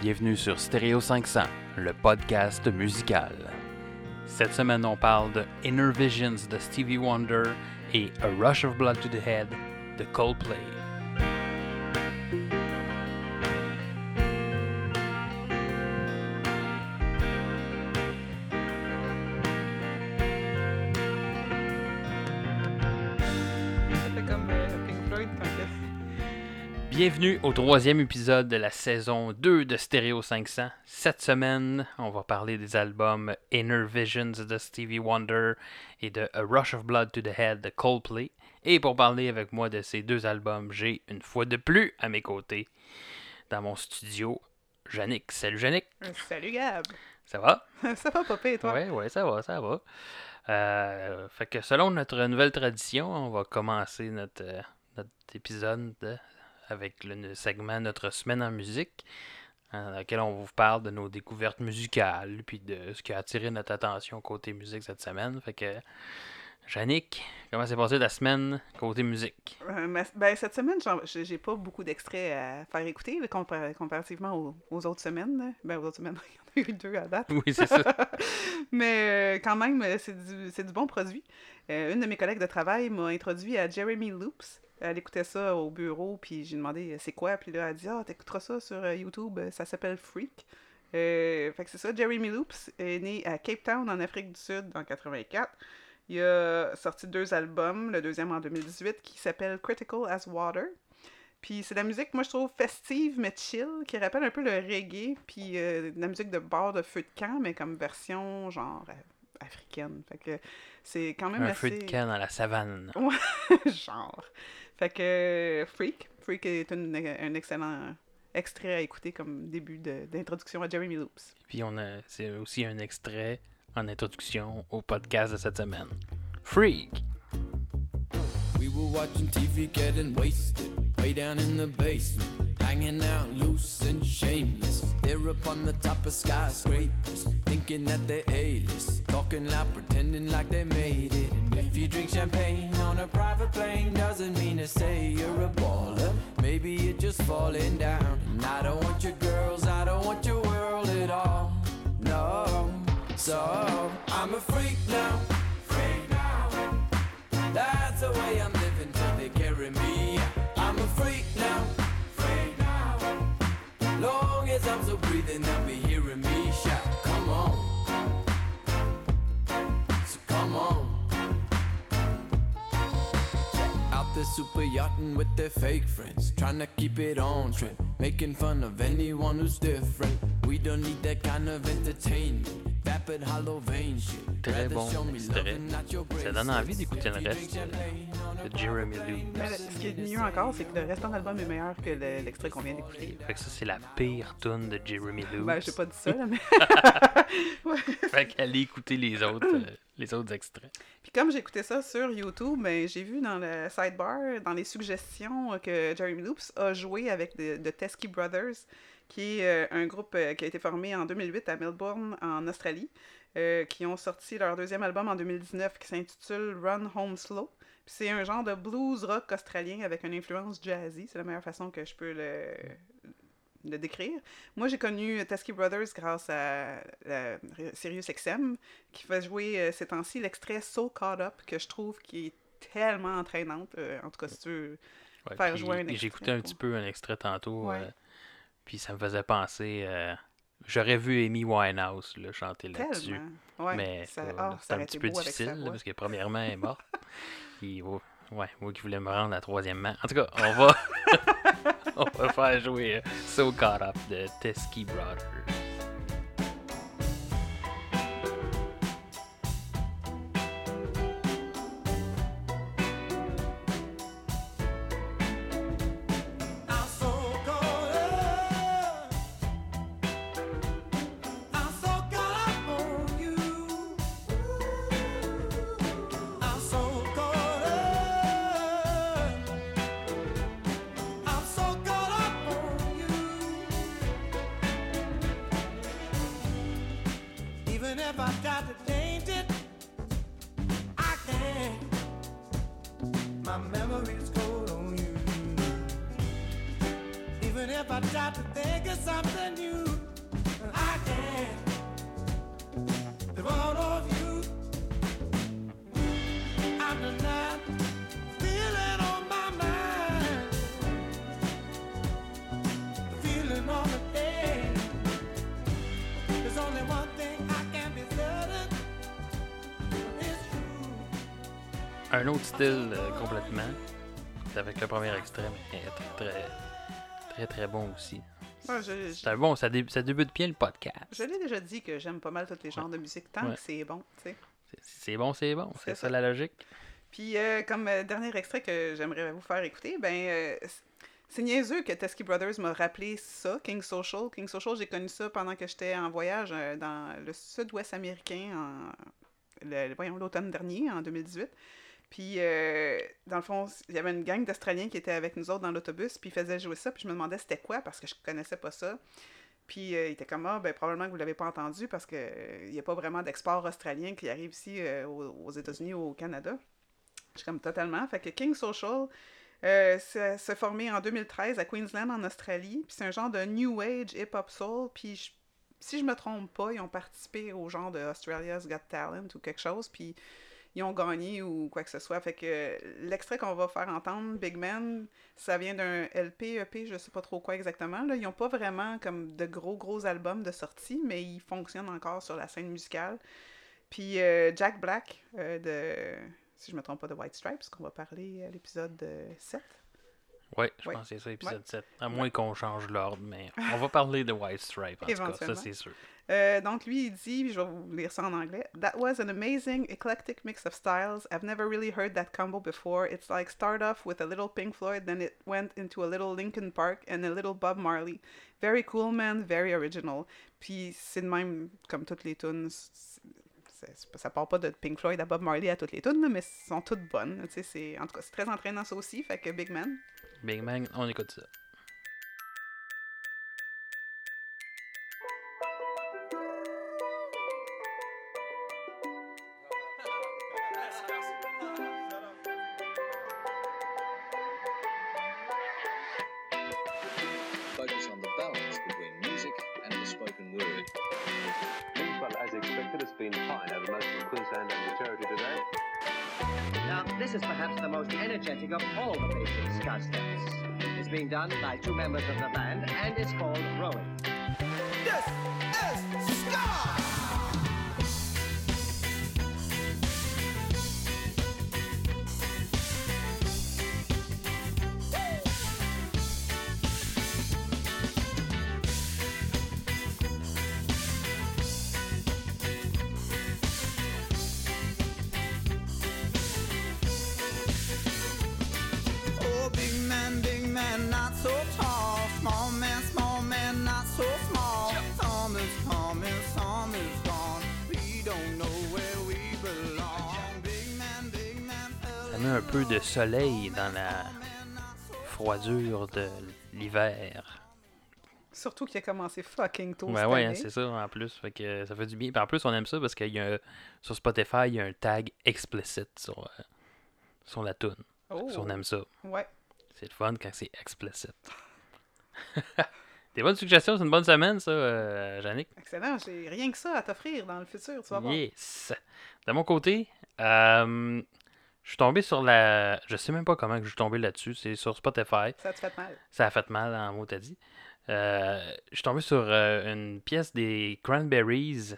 Bienvenue sur Stereo 500, le podcast musical. Cette semaine, on parle de Inner Visions de Stevie Wonder et A Rush of Blood to the Head de Coldplay. Bienvenue au troisième épisode de la saison 2 de Stereo 500. Cette semaine, on va parler des albums Inner Visions de Stevie Wonder et de A Rush of Blood to the Head de Coldplay. Et pour parler avec moi de ces deux albums, j'ai une fois de plus à mes côtés, dans mon studio, Yannick. Salut Yannick, Salut Gab! ça va? ça va pas et toi? Ouais, ouais, ça va, ça va. Euh, fait que selon notre nouvelle tradition, on va commencer notre, euh, notre épisode de- avec le, segment Notre semaine en musique, dans lequel on vous parle de nos découvertes musicales, puis de ce qui a attiré notre attention côté musique cette semaine. Fait que, Yannick, comment s'est passée la semaine côté musique? Euh, ben, cette semaine, j'ai pas beaucoup d'extraits à faire écouter compar- comparativement aux, aux autres semaines. Ben, aux autres semaines, il y en a eu deux à date. Oui, c'est ça. Mais euh, quand même, euh, c'est du, c'est du bon produit. Euh, une de mes collègues de travail m'a introduit à Jeremy Loops. Elle écoutait ça au bureau, puis j'ai demandé euh, c'est quoi, puis là elle a dit ah t'écouteras ça sur euh, YouTube, euh, ça s'appelle Freak. Fait que c'est ça, Jeremy Loops est né à Cape Town en Afrique du Sud en 84. Il a sorti deux albums, le deuxième en 2018 qui s'appelle Critical as Water. Puis c'est de la musique, moi je trouve festive mais chill, qui rappelle un peu le reggae, puis de la musique de bord de feu de camp, mais comme version genre africaine. Fait que c'est quand même Un assez... feu de camp dans la savane. genre. Fait que euh, Freak. Freak est une- un excellent extrait à écouter comme début de- d'introduction à Jeremy Loops. Puis on a, c'est aussi un extrait en introduction au podcast de cette semaine. Freak! We were watching TV getting wasted, way down in the basement, hanging out loose and shameless. They're up on the top of skyscrapers, thinking that they're A-list, talking loud, pretending like they made it. And if you drink champagne on a private plane, doesn't mean to say you're a baller. Maybe you're just falling down. And I don't want your girls, I don't want your world at all. No, so I'm a freak now. Freak now. That's the way I'm living till they carry me. I'm a freak now. Freak now. Long as I'm still breathing, they'll be There super yachting with their fake friends, trying to keep it on trend, making fun of anyone who's different. We don't need that kind of entertainment. Très bon extrait. Ça donne envie d'écouter le reste de Jeremy Mais Loops. ce qui est mieux encore, c'est que le restant de l'album est meilleur que le- l'extrait qu'on vient d'écouter. Fait que ça, c'est la pire tune de Jeremy Loops. Ben, j'ai pas dit ça, là, mais... Ouais. Fait qu'allez écouter les autres, euh, les autres extraits. Puis comme j'écoutais ça sur YouTube, ben, j'ai vu dans le sidebar, dans les suggestions, euh, que Jeremy Loops a joué avec The de Teskey Brothers, qui est euh, un groupe euh, qui a été formé en 2008 à Melbourne, en Australie, euh, qui ont sorti leur deuxième album en 2019 qui s'intitule Run Home Slow. C'est un genre de blues rock australien avec une influence jazzy. C'est la meilleure façon que je peux le, le décrire. Moi, j'ai connu Teskey Brothers grâce à la Sirius XM, qui fait jouer ces temps-ci l'extrait So Caught Up, que je trouve qui est tellement entraînante. euh, en tout cas, si tu veux. Ouais, Faire jouer un J'ai extrait, écouté un petit peu un extrait tantôt, Ouais. euh, puis ça me faisait penser... euh, J'aurais vu Amy Winehouse là, chanter là-dessus. Ouais, mais ça, euh, ah, ça un petit peu difficile, là, parce que premièrement, elle est morte. Puis, oh, ouais, moi qui voulais me rendre à troisièmement. En tout cas, on va, on va faire jouer euh, So Caught Up de Teskey Brothers. Très, très, très, bon aussi. Ouais, je, C'est bon, ça, dé- ça débute bien le podcast. je l'ai déjà dit que j'aime pas mal tous les genres de musique tant Ouais. que c'est bon, tu sais. C'est- bon, c'est bon. C'est ça ça. la logique. Puis, euh, comme euh, dernier extrait que j'aimerais vous faire écouter, ben, euh, c'est niaiseux que Teskey Brothers m'a rappelé ça, King Social. King Social, j'ai connu ça pendant que j'étais en voyage dans le sud-ouest américain, en, l'automne dernier, en 2018. Puis, euh, dans le fond, il y avait une gang d'Australiens qui étaient avec nous autres dans l'autobus, puis ils faisaient jouer ça, puis je me demandais c'était quoi, parce que je connaissais pas ça. Puis, euh, il était comme, ah, ben, probablement que vous l'avez pas entendu, parce que euh, n'y a pas vraiment d'export australien qui arrive ici aux, États-Unis ou au Canada. Je suis comme totalement. Fait que King Social s'est formé en 2013 à Queensland, en Australie. Puis c'est un genre de New Age hip-hop soul. Puis si je me trompe pas, ils ont participé au genre de Australia's Got Talent ou quelque chose. Puis ils ont gagné ou quoi que ce soit. Fait que l'extrait qu'on va faire entendre, Big Man, ça vient d'un LP, EP, je sais pas trop quoi exactement. Là. Ils ont pas vraiment comme de gros, gros albums de sortie, mais ils fonctionnent encore sur la scène musicale. Puis euh, Jack Black, euh, de, si je me trompe pas, de White Stripes, qu'on va parler à l'épisode euh, 7. Ouais, je Ouais. pense que c'est ça, épisode 7. À moins qu'on change l'ordre, mais on va parler de White Stripe, en tout cas, ça c'est sûr. Euh, donc lui, il dit, je vais vous lire ça en anglais. That was an amazing, eclectic mix of styles. I've never really heard that combo before. It's like start off with a little Pink Floyd, then it went into a little Linkin Park and a little Bob Marley. Very cool, man. Very original. Puis c'est de même comme toutes les tunes. Ça part pas de Pink Floyd à Bob Marley à toutes les tunes, mais elles sont toutes bonnes. En tout cas c'est très entraînant ça aussi. Fait que Big Man. Big Man, on écoute ça. Peu de soleil dans la froidure de l'hiver. Surtout qu'il a commencé fucking tôt. Cette ouais, année. c'est ça en plus. Fait que ça fait du bien. Puis en plus, on aime ça parce qu'il y a sur Spotify, il y a un tag explicit sur, euh, sur la tune. Oh. On aime ça. Ouais. C'est le fun quand c'est explicit. Des bonnes suggestions, c'est une bonne semaine, ça, euh, Yannick. Excellent. J'ai rien que ça à t'offrir dans le futur, tu vas voir. Yes. De mon côté, euh, je suis tombé sur la. Je sais même pas comment que je suis tombé là-dessus. C'est sur Spotify. Ça te fait mal? Ça a fait mal en mot t'as dit. Euh, je suis tombé sur euh, une pièce des Cranberries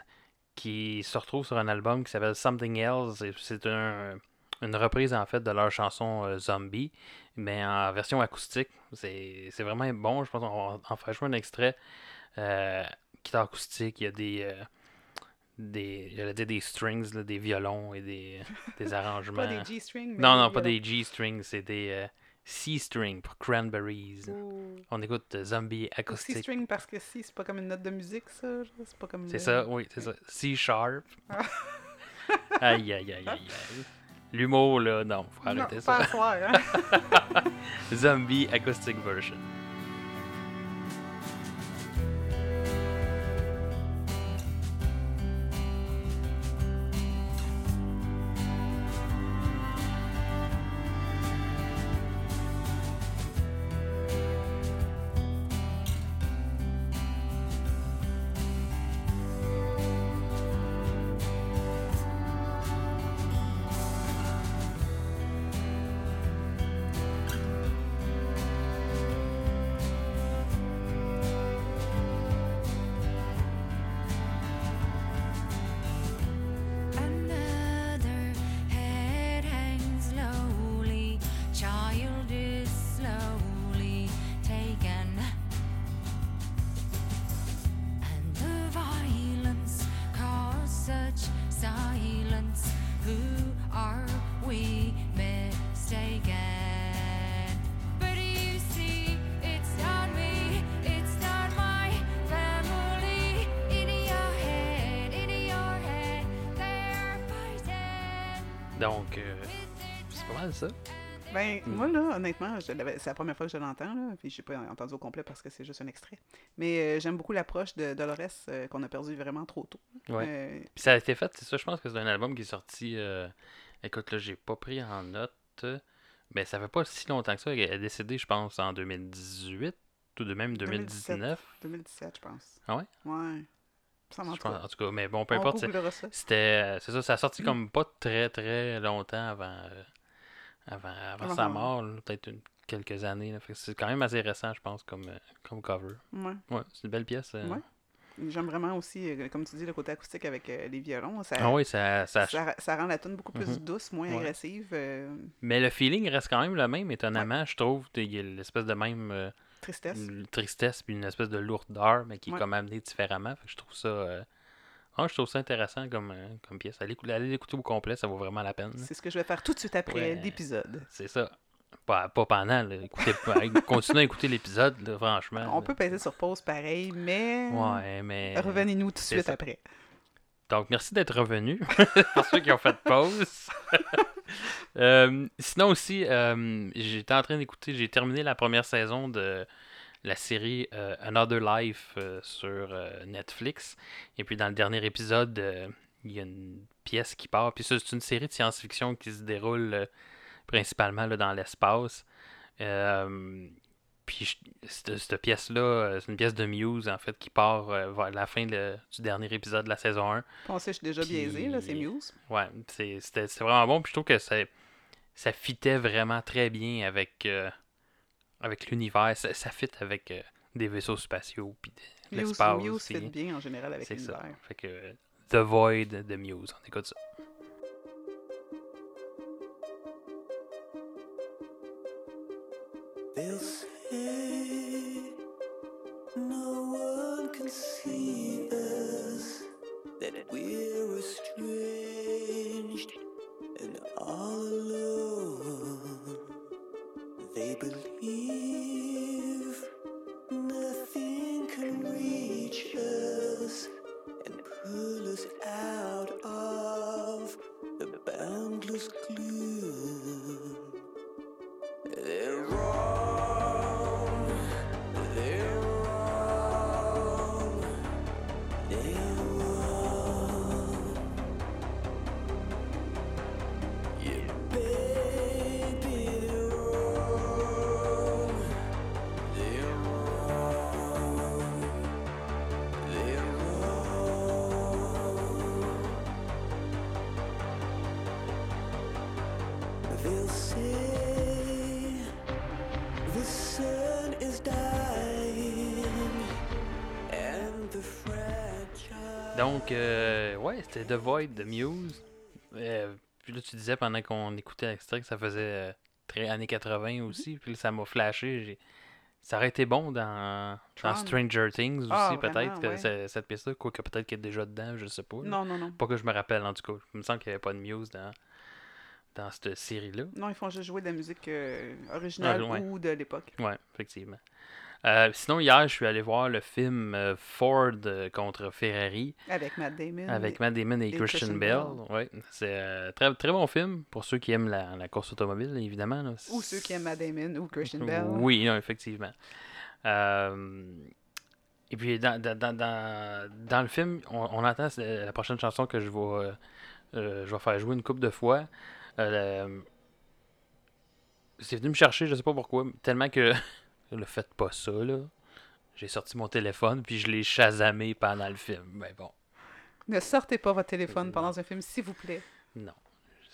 qui se retrouve sur un album qui s'appelle Something Else. C'est un- une reprise en fait de leur chanson euh, Zombie, mais en version acoustique. C'est c'est vraiment bon. Je pense qu'on va en faire jouer un extrait. Guitare acoustique, il y a des. Des j'allais dire des strings, là, des violons et des, des arrangements. Pas des G-strings. non, non, pas violons. des G-strings, c'est des euh, C-strings pour Cranberries. On écoute euh, Zombie ou acoustique. C-string parce que si, c'est pas comme une note de musique, ça. C'est pas comme. C'est le- ça, oui, c'est ça. C sharp. Ah. aïe, aïe, aïe, aïe, aïe. L'humour, là, non, faut Non, arrêter pas ça. à soir, hein. Zombie acoustic version. Donc, euh, c'est pas mal ça. Ben, Mm. moi, là, honnêtement, c'est la première fois que je l'entends, là, puis je n'ai pas entendu au complet parce que c'est juste un extrait. Mais euh, j'aime beaucoup l'approche de Dolores euh, qu'on a perdu vraiment trop tôt. Ouais. Euh, Puis ça a été fait, c'est ça, je pense que c'est un album qui est sorti. Écoute, là, j'ai pas pris en note. Mais ça fait pas si longtemps que ça. Elle est décédée, je pense, en 2018 ou de même 2019. 2017, je pense. Ah ouais? Ouais. Ça m'en Je pense, en tout cas, mais bon, peu importe. c'est- googlera ça. C'était. euh, C'est ça, ça a sorti comme pas très très longtemps avant. euh, avant, avant sa sa mort, peut-être une- quelques années. c'est quand même assez récent, je pense, comme, euh, comme cover. Ouais. Ouais, c'est une belle pièce. euh. Ouais. J'aime vraiment aussi, euh, comme tu dis, le côté acoustique avec euh, les violons. Ça, Ah oui, ça, ça, ça, ça rend la tune beaucoup plus Mhm. douce, moins Ouais. agressive, euh, Mais le feeling reste quand même le même, étonnamment, je trouve. Il y a l'espèce de même tristesse. une tristesse puis une espèce de lourdeur, mais qui est comme amenée différemment. Fait que je trouve ça. ah, je trouve ça intéressant comme, comme pièce. Allez, écou- allez l'écouter au complet, ça vaut vraiment la peine. C'est ce que je vais faire tout de suite après l'épisode. C'est ça. Pas, pas pendant, là. Écoutez, continuez à écouter l'épisode, là, franchement. On là. peut peser sur pause pareil, mais Ouais, mais. revenez-nous tout de suite ça. après. Donc, merci d'être revenu. pour ceux qui ont fait pause. Euh, sinon aussi, euh, j'étais en train d'écouter, j'ai terminé la première saison de la série euh, Another Life sur Netflix. Et puis dans le dernier épisode, il y a une pièce qui part. Puis ça, c'est une série de science-fiction qui se déroule principalement là, dans l'espace. Euh, puis cette, cette pièce-là, c'est une pièce de Muse en fait qui part euh, vers la fin du dernier épisode de la saison 1. On sait, je suis déjà Puis- biaisé, là, c'est Muse. Ouais, c'est- c'était vraiment bon. Puis je trouve que ça, ça fitait vraiment très bien avec, euh, avec l'univers. Ça, ça fit avec euh, des vaisseaux spatiaux. Puis Muse, l'espace. Muse puis- fit bien en général avec l'univers. Fait que The Void de Muse. On écoute ça. Donc, euh, ouais, c'était The Void de Muse. Euh, puis là, tu disais pendant qu'on écoutait l'extrait que ça faisait euh, très années 80 aussi. Puis là, ça m'a flashé. Ça aurait été bon dans, dans. Stranger Things aussi, Ah, peut-être, ouais. ce- cette pièce-là. Quoique peut-être qu'elle est déjà dedans, je sais pas. Non, non, non. Pas que je me rappelle, en tout cas. Il me semble qu'il n'y avait pas de Muse dans, dans cette série-là. Non, ils font juste jouer de la musique euh, originale Ah, ouais. ou de l'époque. Ouais, effectivement. Euh, sinon, hier, je suis allé voir le film euh, Ford euh, contre Ferrari Avec Matt Damon. avec Matt Damon et, et Christian, Christian Bell. Ouais, c'est euh, très, très bon film pour ceux qui aiment la, la course automobile, évidemment. là. Ou ceux qui aiment Matt Damon ou Christian Bell. Oui, non, effectivement. Et puis, dans, dans, dans, dans, le film, on, on entend la prochaine chanson que je vais, je vais faire jouer une couple de fois. C'est venu me chercher, je sais pas pourquoi, tellement que le faites pas ça, là. J'ai sorti mon téléphone, puis je l'ai chasamé pendant le film. Mais bon, Ne sortez pas votre téléphone pendant un film, s'il vous plaît. non.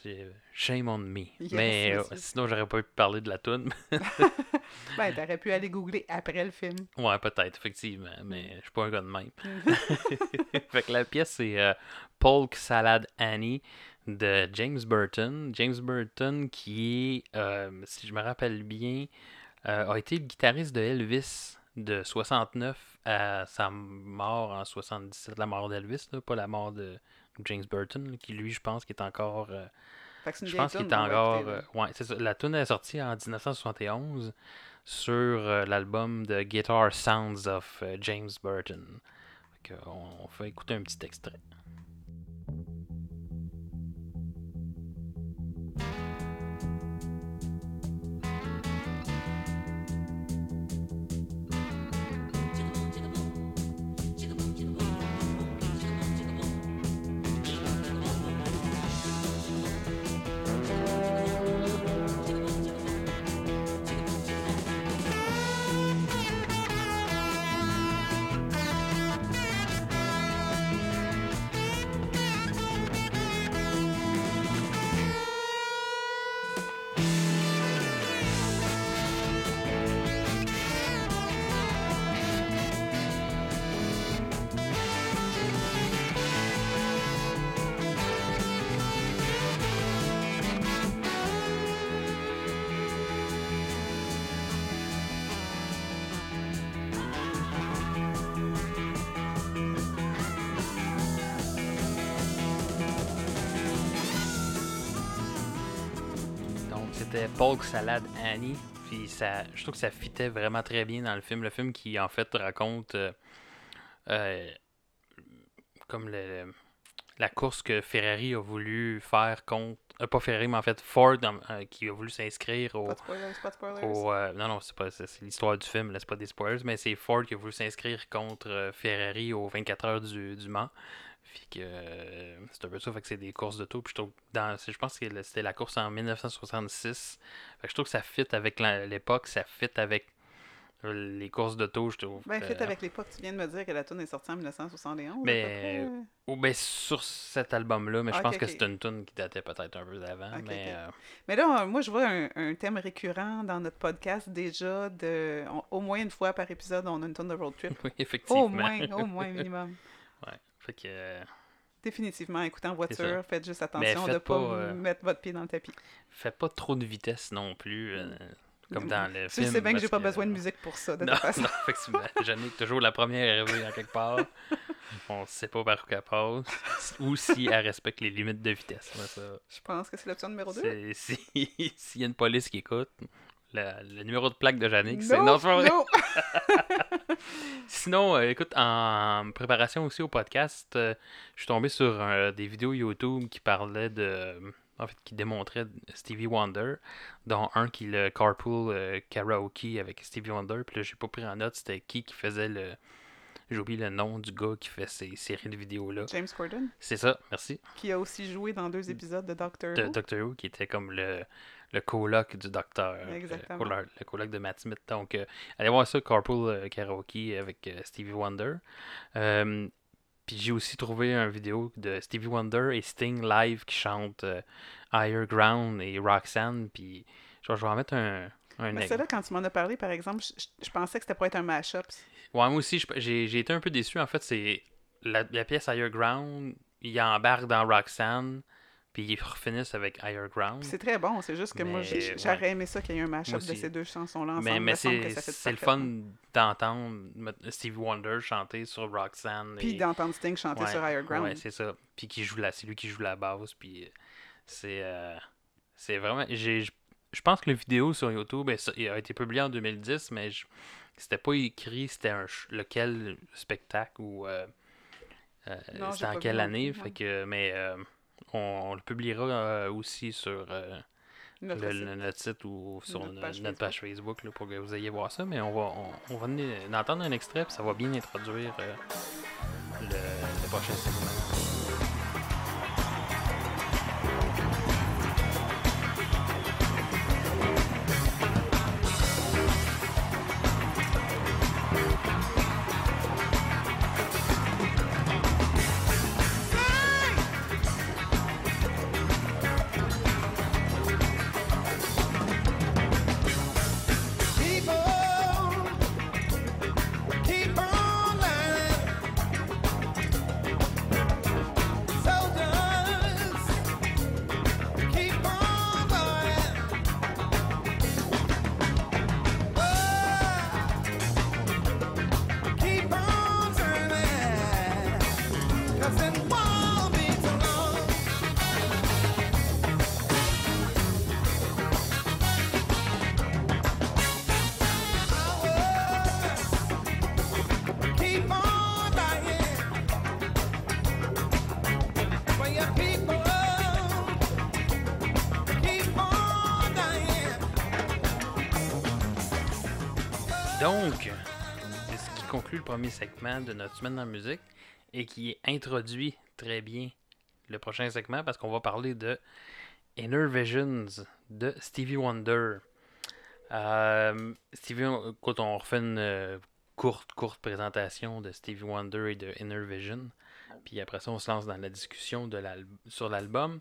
C'est shame on me. Yes, mais euh, sinon, j'aurais pas pu parler de la toune. Ben, t'aurais pu aller googler après le film. Ouais, peut-être, effectivement, mais je suis pas un gars de même. fait que la pièce, c'est euh, Polk Salad Annie de James Burton. James Burton qui est, euh, si je me rappelle bien, euh, a été le guitariste de Elvis de 69 à sa mort en 77, la mort d'Elvis, pas la mort de James Burton, qui lui, je pense, qui est encore... euh, je pense qu'il est encore. euh, ouais, ça. La tune est sortie en 1971 sur euh, l'album de Guitar Sounds of James Burton. Fait on, on fait écouter un petit extrait. S'appelait Polk Salad Annie. Puis ça, je trouve que ça fitait vraiment très bien dans le film. Le film qui, en fait, raconte euh, euh, comme le- la course que Ferrari a voulu faire contre. euh, pas Ferrari, mais en fait Ford, euh, qui a voulu s'inscrire au. Pas de spoilers, pas de spoilers. au, non, non, c'est pas c'est l'histoire du film, là, c'est pas des spoilers, mais c'est Ford qui a voulu s'inscrire contre Ferrari aux 24 heures du, du Mans. Puis que euh, c'est un peu ça, fait que c'est des courses de taux. Puis je trouve, dans, je pense que c'était la course en 1966. Fait que je trouve que ça fit avec l'époque, ça fit avec euh, les courses de taux, je trouve. Ben, Euh, fait avec l'époque, tu viens de me dire que la tune est sortie en 1971. à Mais- ou ben, sur cet album-là, mais je Ah, pense que c'est une tune qui datait peut-être un peu d'avant. Mais euh, Mais là, euh, moi, je vois un, un thème récurrent dans notre podcast déjà. de on- Au moins une fois par épisode, on a une tune de road trip. oui, effectivement. Au moins, au moins, minimum. Ouais. Fait que. euh, Définitivement, écoutez en voiture, faites juste attention de ne pas, pas, euh, mettre votre pied dans le tapis. Faites pas trop de vitesse non plus. euh, comme dans le Tu film. sais bien que j'ai pas besoin de musique pour ça, de Non, toute façon. non, effectivement. Jannick, toujours la première arrivée en quelque part. On sait pas par où qu'elle passe. Ou si elle respecte les limites de vitesse. Ça, Je pense que c'est l'option numéro 2. c'est- si- S'il y a une police qui écoute, le numéro de plaque de Jannick, c'est. Non, c'est vrai. Sinon, euh, écoute, en préparation aussi au podcast, euh, je suis tombé sur euh, des vidéos YouTube qui parlaient de. En fait, qui démontraient Stevie Wonder, dont un qui est le Carpool Karaoke avec Stevie Wonder. Puis là, j'ai pas pris en note c'était qui qui faisait le. J'ai oublié le nom du gars qui fait ces séries de vidéos-là. James Corden, C'est ça, merci. qui a aussi joué dans deux épisodes de Doctor De Who. Doctor Who, qui était comme le, le coloc du docteur. euh, Exactement. Le, le coloc de Matt Smith. Donc, euh, allez voir ça, Carpool euh, Karaoke avec euh, Stevie Wonder. Puis j'ai aussi trouvé une vidéo de Stevie Wonder et Sting live qui chantent euh, Higher Ground et Roxanne. Puis je vais en mettre un. un Mais celle-là, quand tu m'en as parlé, par exemple, je, je- je pensais que c'était pour être un mash-up. Ouais, moi aussi, j'ai j'ai été un peu déçu. En fait, c'est la, la pièce Higher Ground, il embarque dans Roxanne, puis ils refinissent avec Higher Ground. C'est très bon, c'est juste que moi, ouais. j'aurais aimé ça qu'il y ait un mash-up de ces deux chansons-là ensemble. Mais, mais c'est le fun d'entendre Stevie Wonder chanter sur Roxanne. Puis et- d'entendre Sting chanter Ouais, sur Higher Ground. Ouais, c'est ça. Puis qui joue la, c'est lui qui joue la basse. Puis c'est, euh, c'est vraiment. Je pense que la vidéo sur YouTube ça- il a été publié en 2010, mais je- c'était pas écrit c'était un lequel spectacle ou euh, euh, c'était en quelle année? Fait que, mais euh, on, on le publiera euh, aussi sur Notre le- site. le- notre site ou sur Notre no- page notre page Facebook là, pour que vous ayez voir ça. Mais on va, on, on va venir d'entendre un extrait, puis ça va bien introduire le, le prochain segment. Premier segment de notre semaine en musique et qui introduit très bien le prochain segment parce qu'on va parler de Inner Visions de Stevie Wonder. Euh, Stevie, quand on refait une euh, courte, courte présentation de Stevie Wonder et de Inner Vision, puis après ça, on se lance dans la discussion de sur l'album.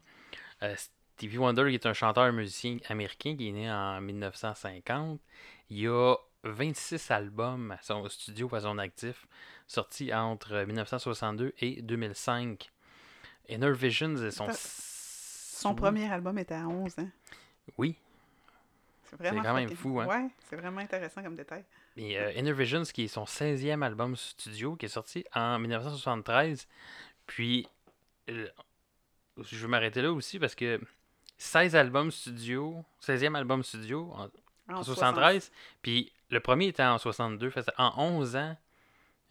Euh, Stevie Wonder est un chanteur musicien américain qui est né en 1950. Il a 26 albums à son studio à son actif, sortis entre 1962 et 2005. Inner Visions est son... Son premier album était à 11 ans. Oui. C'est vraiment quand même fou, hein? Ouais, c'est vraiment intéressant comme détail. Et euh, Inner Visions, qui est son 16e album studio, qui est sorti en 1973. Puis, euh, je vais m'arrêter là aussi parce que 16 albums studio, 16e album studio en, en En 73. Puis le premier était en 62. Fait en 11 ans,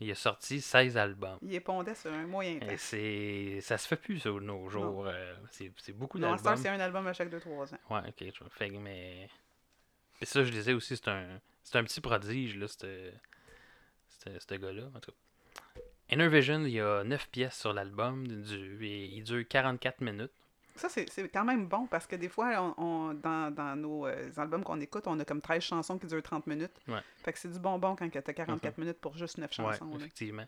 il a sorti 16 albums. Il épondait sur un moyen temps. Et c'est. Ça se fait plus ça, de nos jours. euh, c'est c'est beaucoup Non, d'albums. c'est un album à chaque 2-3 ans. Ouais, ok. je- Fait que, mais. Puis ça, je disais aussi, c'est un. C'est un petit prodige, là, ce ce gars-là. En tout cas. Inner Vision, il y a 9 pièces sur l'album. du- et Il dure 44 minutes. Ça, c'est quand même bon parce que des fois, on, on- dans, dans nos euh, albums qu'on écoute, on a comme 13 chansons qui durent 30 minutes. Ouais. Fait que c'est du bonbon quand tu as 44 minutes pour juste 9 Ouais, chansons. là. effectivement.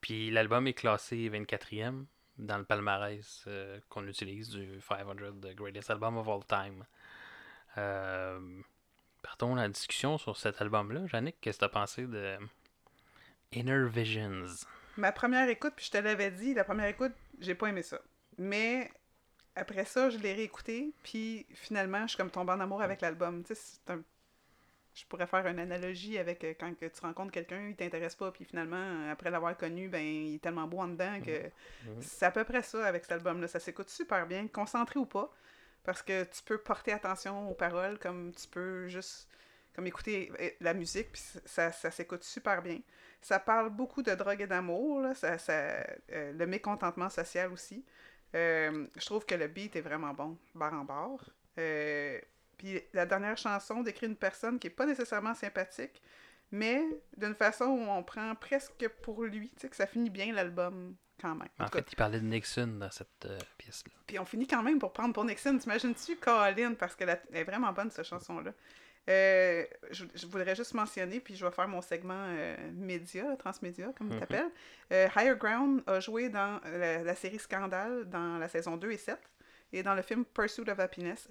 Puis l'album est classé 24e dans le palmarès euh, qu'on utilise du 500 The Greatest Album of All Time. Euh, partons la discussion sur cet album-là. Yannick, qu'est-ce que tu as pensé de Inner Visions? Ma première écoute, puis je te l'avais dit, la première écoute, j'ai pas aimé ça. Mais après ça, je l'ai réécouté, puis finalement, je suis comme tombée en amour avec l'album. Tu sais, c'est un... Je pourrais faire une analogie avec euh, quand que tu rencontres quelqu'un, il t'intéresse pas, puis finalement, après l'avoir connu, ben, il est tellement beau en dedans que c'est à peu près ça avec cet album-là. Ça s'écoute super bien, concentré ou pas, parce que tu peux porter attention aux paroles comme tu peux juste comme écouter euh, la musique, puis ça, ça s'écoute super bien. Ça parle beaucoup de drogue et d'amour, ça, euh, le mécontentement social aussi. Euh, je trouve que le beat est vraiment bon, barre en barre. Euh, puis la dernière chanson décrit une personne qui est pas nécessairement sympathique, mais d'une façon où on prend presque pour lui, tu sais, que ça finit bien l'album quand même. En En tout cas, fait, il parlait de Nixon dans cette euh, pièce-là. puis on finit quand même pour prendre pour Nixon. T'imagines-tu Colin? Parce qu'elle est vraiment bonne, cette chanson-là. Euh, je, je voudrais juste mentionner, puis je vais faire mon segment euh, média, transmédia, comme Mhm. tu t'appelles. Euh, Higher Ground a joué dans la, la série Scandale dans la saison 2 et 7 et dans le film Pursuit of Happiness.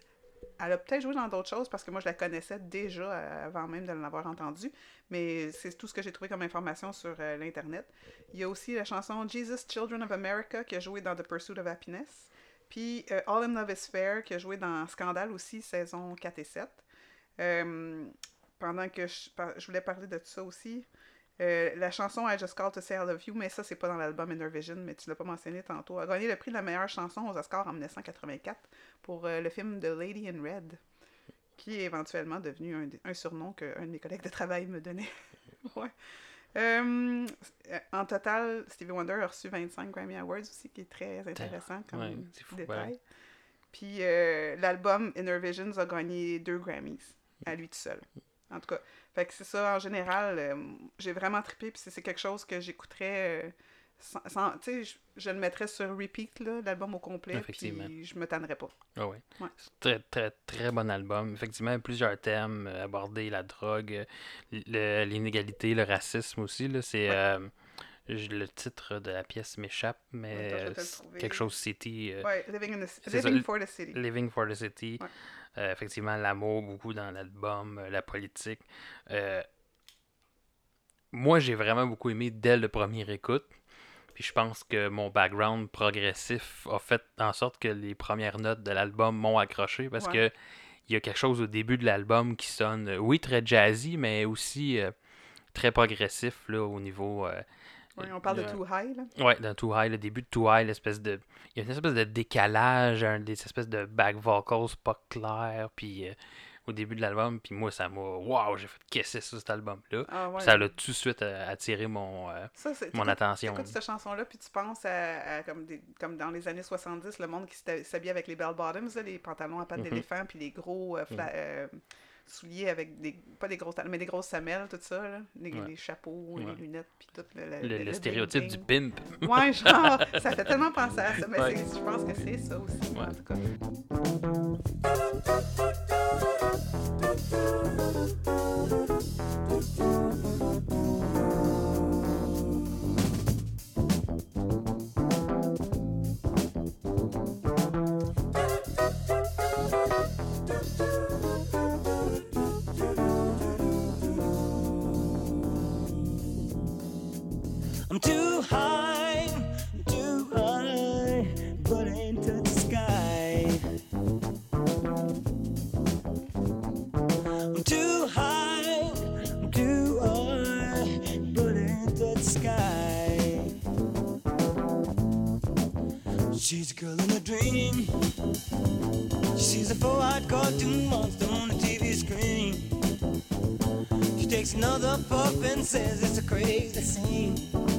Elle a peut-être joué dans d'autres choses parce que moi je la connaissais déjà avant même de l'avoir entendue, mais c'est tout ce que j'ai trouvé comme information sur l'internet. Il y a aussi la chanson Jesus Children of America qui a joué dans The Pursuit of Happiness. Puis All in Love is Fair qui a joué dans Scandale aussi, saison 4 et 7. Euh, pendant que je, par- je voulais parler de tout ça aussi, euh, la chanson I Just Called to Say I Love You, mais ça c'est pas dans l'album Inner Vision, mais tu l'as pas mentionné tantôt, a gagné le prix de la meilleure chanson aux Oscars en 1984 pour euh, le film The Lady in Red, qui est éventuellement devenu un, un surnom qu'un de mes collègues de travail me donnait. ouais. Euh, en total, Stevie Wonder a reçu 25 Grammy Awards aussi, qui est très intéressant comme Ouais, fou, détail. ouais. Puis euh, l'album Inner Visions a gagné deux Grammys à lui tout seul. En tout cas, fait que c'est ça en général. euh, j'ai vraiment trippé, puis c'est quelque chose que j'écouterais. euh, sans, sans- tu sais, je, je le mettrais sur repeat, là, l'album au complet, puis je me tannerais pas. Ah ouais. Ouais. Très, très, très bon album. Effectivement, plusieurs thèmes, euh, aborder la drogue, le- l'inégalité, le racisme aussi. Là, c'est Ouais. euh, le titre de la pièce m'échappe, mais attends, quelque chose City. euh, Ouais, Living, in the, ça, Living for the City. Living for the City. Ouais. Euh, effectivement, l'amour beaucoup dans l'album, euh, la politique. Moi, j'ai vraiment beaucoup aimé dès le premier écoute. Puis je pense que mon background progressif a fait en sorte que les premières notes de l'album m'ont accroché parce Ouais. que il y a quelque chose au début de l'album qui sonne, oui, très jazzy, mais aussi très progressif là, au niveau. On parle le- de Too High, là. Ouais, dans Too High, le début de Too High, l'espèce de. Il y a une espèce de décalage, des espèces de back vocals pas clairs, puis euh, au début de l'album, puis moi, ça m'a. Waouh, j'ai fait qu'est-ce que c'est ça, cet album-là? Ah, ouais. Ça l'a tout de suite euh, attiré mon, euh, Ça, c'est- mon attention. T'écoutes cette chanson-là, puis tu penses à, à comme, des, comme dans les années 70, le monde qui s'ha- s'habillait avec les bell bottoms, là, les pantalons à pattes Mhm. d'éléphant, puis les gros euh, fla- euh, souliers avec des. Pas des grosses mais des grosses semelles, tout ça, là. Les, Ouais. les chapeaux, Ouais. les lunettes, puis tout le. Le, le le stéréotype du pimp. Ouais, genre, ça fait tellement penser à ça, mais Ouais. je pense que c'est ça aussi, Ouais. en tout cas. I'm too high, too high, but I ain't touch the sky. I'm too high, too high, but I ain't touch the sky. She's a girl in a dream. She's a four-eyed cartoon monster on the TV screen. She takes another puff and says it's a crazy scene.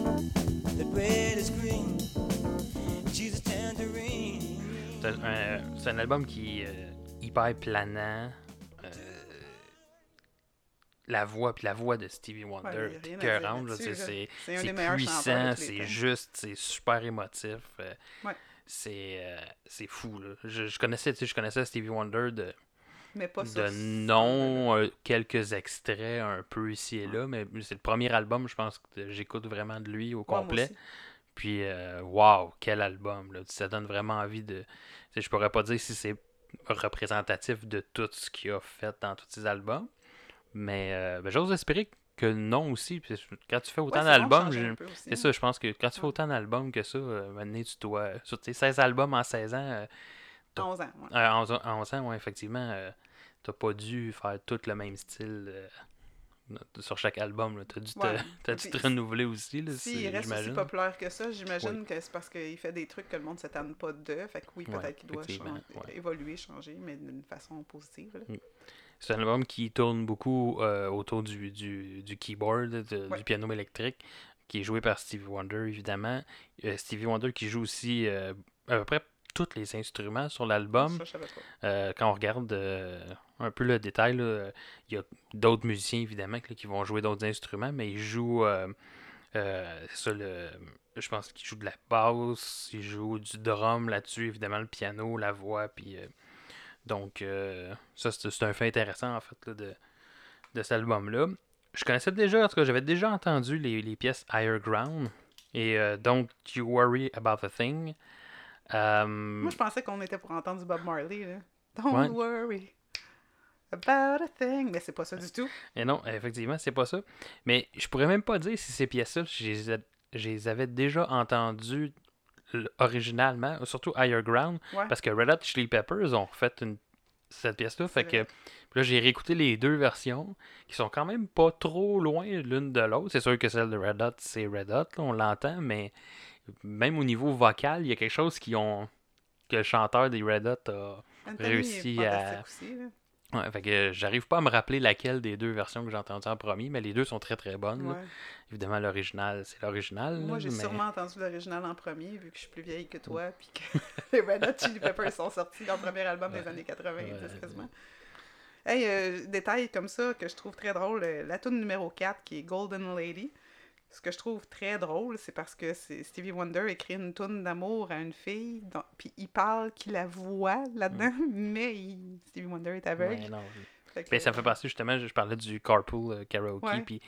C'est un, c'est un album qui est euh, hyper planant. euh, la voix, puis la voix de Stevie Wonder, Ouais, c'est puissant, c'est juste, c'est super émotif. euh, Ouais. C'est euh, c'est fou, là. Je, je connaissais, je connaissais Stevie Wonder de, Mais pas de nom, euh, quelques extraits un peu ici et là, mais c'est le premier album, je pense, que j'écoute vraiment de lui au complet. Puis, euh, wow, quel album! Là. Ça donne vraiment envie de. tu sais, Je pourrais pas dire si c'est représentatif de tout ce qu'il a fait dans tous ses albums, mais euh, ben, j'ose espérer que non aussi. Puis quand tu fais autant d'albums, c'est hein. ça, je pense que quand tu fais autant d'albums que ça, euh, maintenant tu dois. Sur tes 16 albums en 16 ans, euh, À 11 ans, ouais. euh, en 11 ans, en 11 ans, ouais, effectivement, t'as pas dû faire tout le même style euh, sur chaque album. T'as dû, Ouais. t'as dû te renouveler aussi. Là, S'il c'est- reste aussi populaire que ça, j'imagine que c'est parce qu'il fait des trucs que le monde ne s'étonne pas de. Fait que oui, Ouais, peut-être qu'il doit effectivement, changer- ouais. évoluer, changer, mais d'une façon positive. là. C'est un album qui tourne beaucoup euh, autour du, du, du keyboard, de- Ouais. du piano électrique, qui est joué par Stevie Wonder, évidemment. Euh, Stevie Wonder qui joue aussi euh, à peu près tous les instruments sur l'album. Euh, quand on regarde euh, un peu le détail, il y a d'autres musiciens, évidemment, là, qui vont jouer d'autres instruments, mais ils jouent, euh, ça, le, je pense qu'ils jouent de la basse, ils jouent du drum là-dessus, évidemment, le piano, la voix, puis... euh, donc, euh, ça, c'est un fait intéressant, en fait, là, de, de cet album-là. Je connaissais déjà, en tout cas, j'avais déjà entendu les, les pièces Higher Ground et Don't You Worry About a Thing. Euh, Moi, je pensais qu'on était pour entendre du Bob Marley. Là. Don't Ouais. worry about a thing. Mais c'est pas ça du tout. Et non, effectivement, c'est pas ça. Mais je pourrais même pas dire si ces pièces-là, je les, avais déjà entendues originalement, surtout Higher Ground, Ouais. parce que Red Hot Chili Peppers ont refait une, cette pièce-là. Fait que là, j'ai réécouté les deux versions, qui sont quand même pas trop loin l'une de l'autre. C'est sûr que celle de Red Hot, c'est Red Hot, là, on l'entend, mais même au niveau vocal, il y a quelque chose qui ont que le chanteur des Red Hot a Anthony réussi à- aussi. Ouais, fait que j'arrive pas à me rappeler laquelle des deux versions que j'ai entendues en premier, mais les deux sont très très bonnes. Ouais. Évidemment, l'original, c'est l'original. Moi, j'ai mais- sûrement entendu l'original en premier, vu que je suis plus vieille que toi, puis que les Red Hot Chili Peppers sont sortis dans le premier album des années 90, Ouais. quasiment. Hey, euh, détail comme ça que je trouve très drôle, euh, la tune numéro 4 qui est Golden Lady. Ce que je trouve très drôle, c'est parce que c'est Stevie Wonder écrit une tune d'amour à une fille, puis il parle qu'il la voit là-dedans, mais il- Stevie Wonder est aveugle. Mm. Ouais, non. Fait que, Ben, ça me fait penser justement, je parlais du carpool euh, karaoke, puis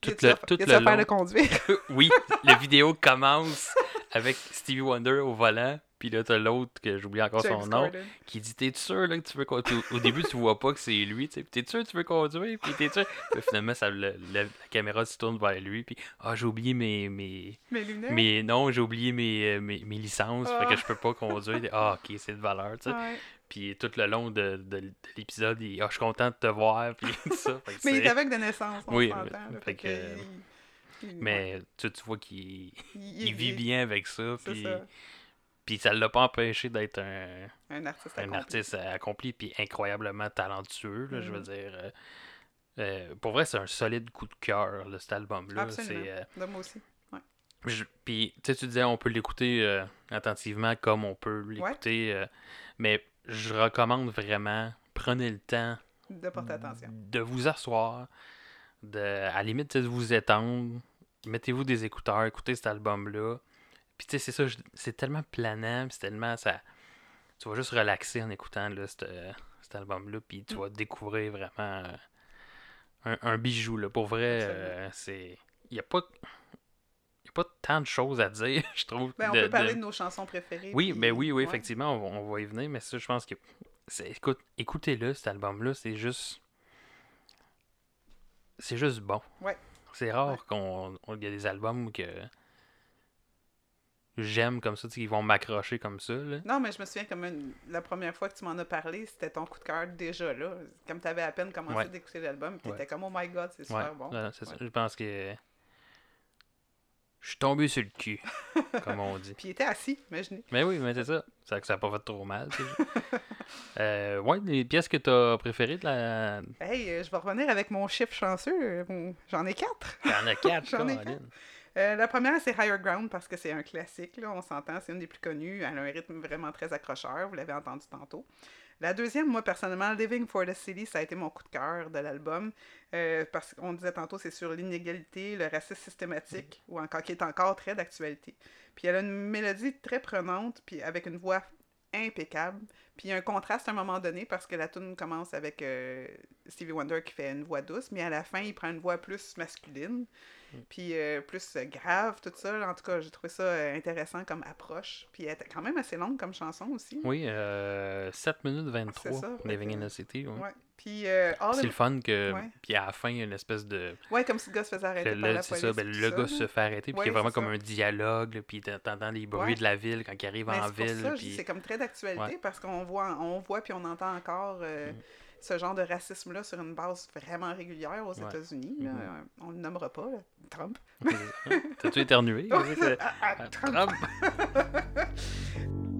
tout le, tout le long... de conduire? oui, la vidéo commence avec Stevie Wonder au volant, puis là t'as l'autre que j'oublie encore James son nom, qui dit T'es sûr là, que tu veux conduire Au début, tu vois pas que c'est lui, T'es sûr que tu veux conduire Puis t'es sûr Puis finalement, ça, le- le- la caméra se tourne vers lui, puis Ah, j'ai oublié mes. mes... Mes lunettes? Non, j'ai oublié mes, euh, mes, mes licences, fait Ah. que je peux pas conduire. Ah, ok, c'est de valeur, tu sais. Ouais. Puis tout le long de, de- de l'épisode, il Ah, je suis content de te voir, puis tout ça. Fait que Mais il est aveugle de naissance, on Oui, s'entend. mais- là, fait que- il- Mais tu, tu vois qu'il il, il vit bien avec ça, C'est puis, ça. Puis ça l'a pas empêché d'être un, Un artiste un accompli. artiste accompli, puis incroyablement talentueux, là, je veux Mhm. dire. euh, euh, pour vrai, c'est un solide coup de cœur, cet album-là. Absolument. Euh, De moi aussi. Puis, tu sais, tu disais, on peut l'écouter euh, attentivement comme on peut l'écouter. mais je recommande vraiment, prenez le temps De porter attention. de vous asseoir, de, à la limite, de vous étendre. Mettez-vous des écouteurs, écoutez cet album-là. Puis, tu sais, c'est ça, c'est tellement planant, c'est tellement. ça Tu vas juste relaxer en écoutant là, cet, euh, cet album-là, puis tu vas découvrir vraiment euh, un, un bijou. Là. Pour vrai, euh, c'est. Il n'y a pas. Il a pas tant de choses à dire, je trouve. Ben, on de- peut parler de- de nos chansons préférées. oui, puis- ben oui, oui, ouais. effectivement, on va, on va y venir, mais ça, je pense que. c'est- Écoute, écoutez-le, cet album-là, c'est juste. C'est juste bon. Ouais. C'est rare Ouais. qu'on. Il y a des albums que. J'aime comme ça, tu sais, qui vont m'accrocher comme ça, là. Non, mais je me souviens comme une- la première fois que tu m'en as parlé, c'était ton coup de cœur déjà là. Comme tu avais à peine commencé Ouais. d'écouter l'album, tu étais Ouais. comme oh my god, c'est Ouais, super bon. ça. Je pense que. Je suis tombé sur le cul, comme on dit. Puis il était assis, imaginez. Mais oui, mais c'est ça. C'est que ça n'a pas fait trop mal. euh, ouais, les pièces que tu as préférées de la. Hey, euh, je vais revenir avec mon chiffre chanceux. J'en ai quatre. Il y en a quatre, J'en ai Caroline. Euh, la première, c'est Higher Ground parce que c'est un classique, là, on s'entend, c'est une des plus connues. Elle a un rythme vraiment très accrocheur, vous l'avez entendu tantôt. La deuxième, moi personnellement, Living for the City, ça a été mon coup de cœur de l'album. euh, parce qu'on disait tantôt, c'est sur l'inégalité, le racisme systématique, ou encore qui est encore très d'actualité. Puis elle a une mélodie très prenante, puis avec une voix impeccable. Puis il y a un contraste à un moment donné parce que la tune commence avec euh, Stevie Wonder qui fait une voix douce, mais à la fin, il prend une voix plus masculine, puis euh, plus euh, grave, tout ça. En tout cas, j'ai trouvé ça euh, intéressant comme approche. Puis elle était quand même assez longue comme chanson aussi. Oui, euh, 7 minutes 23, C'est ça, Living in the City. ouais. Ouais. Puis euh, C'est le fun que. Ouais. Puis à la fin, il y a une espèce de. Ouais, comme si le gars se faisait arrêter c'est ça, ben, le tout gars ça, se fait arrêter, puis il y a Ouais, vraiment comme ça. un dialogue, là, puis t'en- t'entends les bruits Ouais. de la ville quand il arrive Mais en ville. ça, puis... c'est comme très d'actualité Ouais. parce qu'on voit, on voit puis on entend encore euh, Mm. Ce genre de racisme-là sur une base vraiment régulière aux Ouais. États-Unis. Mhm. Euh, On le nommera pas, là. Trump. T'as-tu éternué? Ah, ah, Ah, Trump. Trump.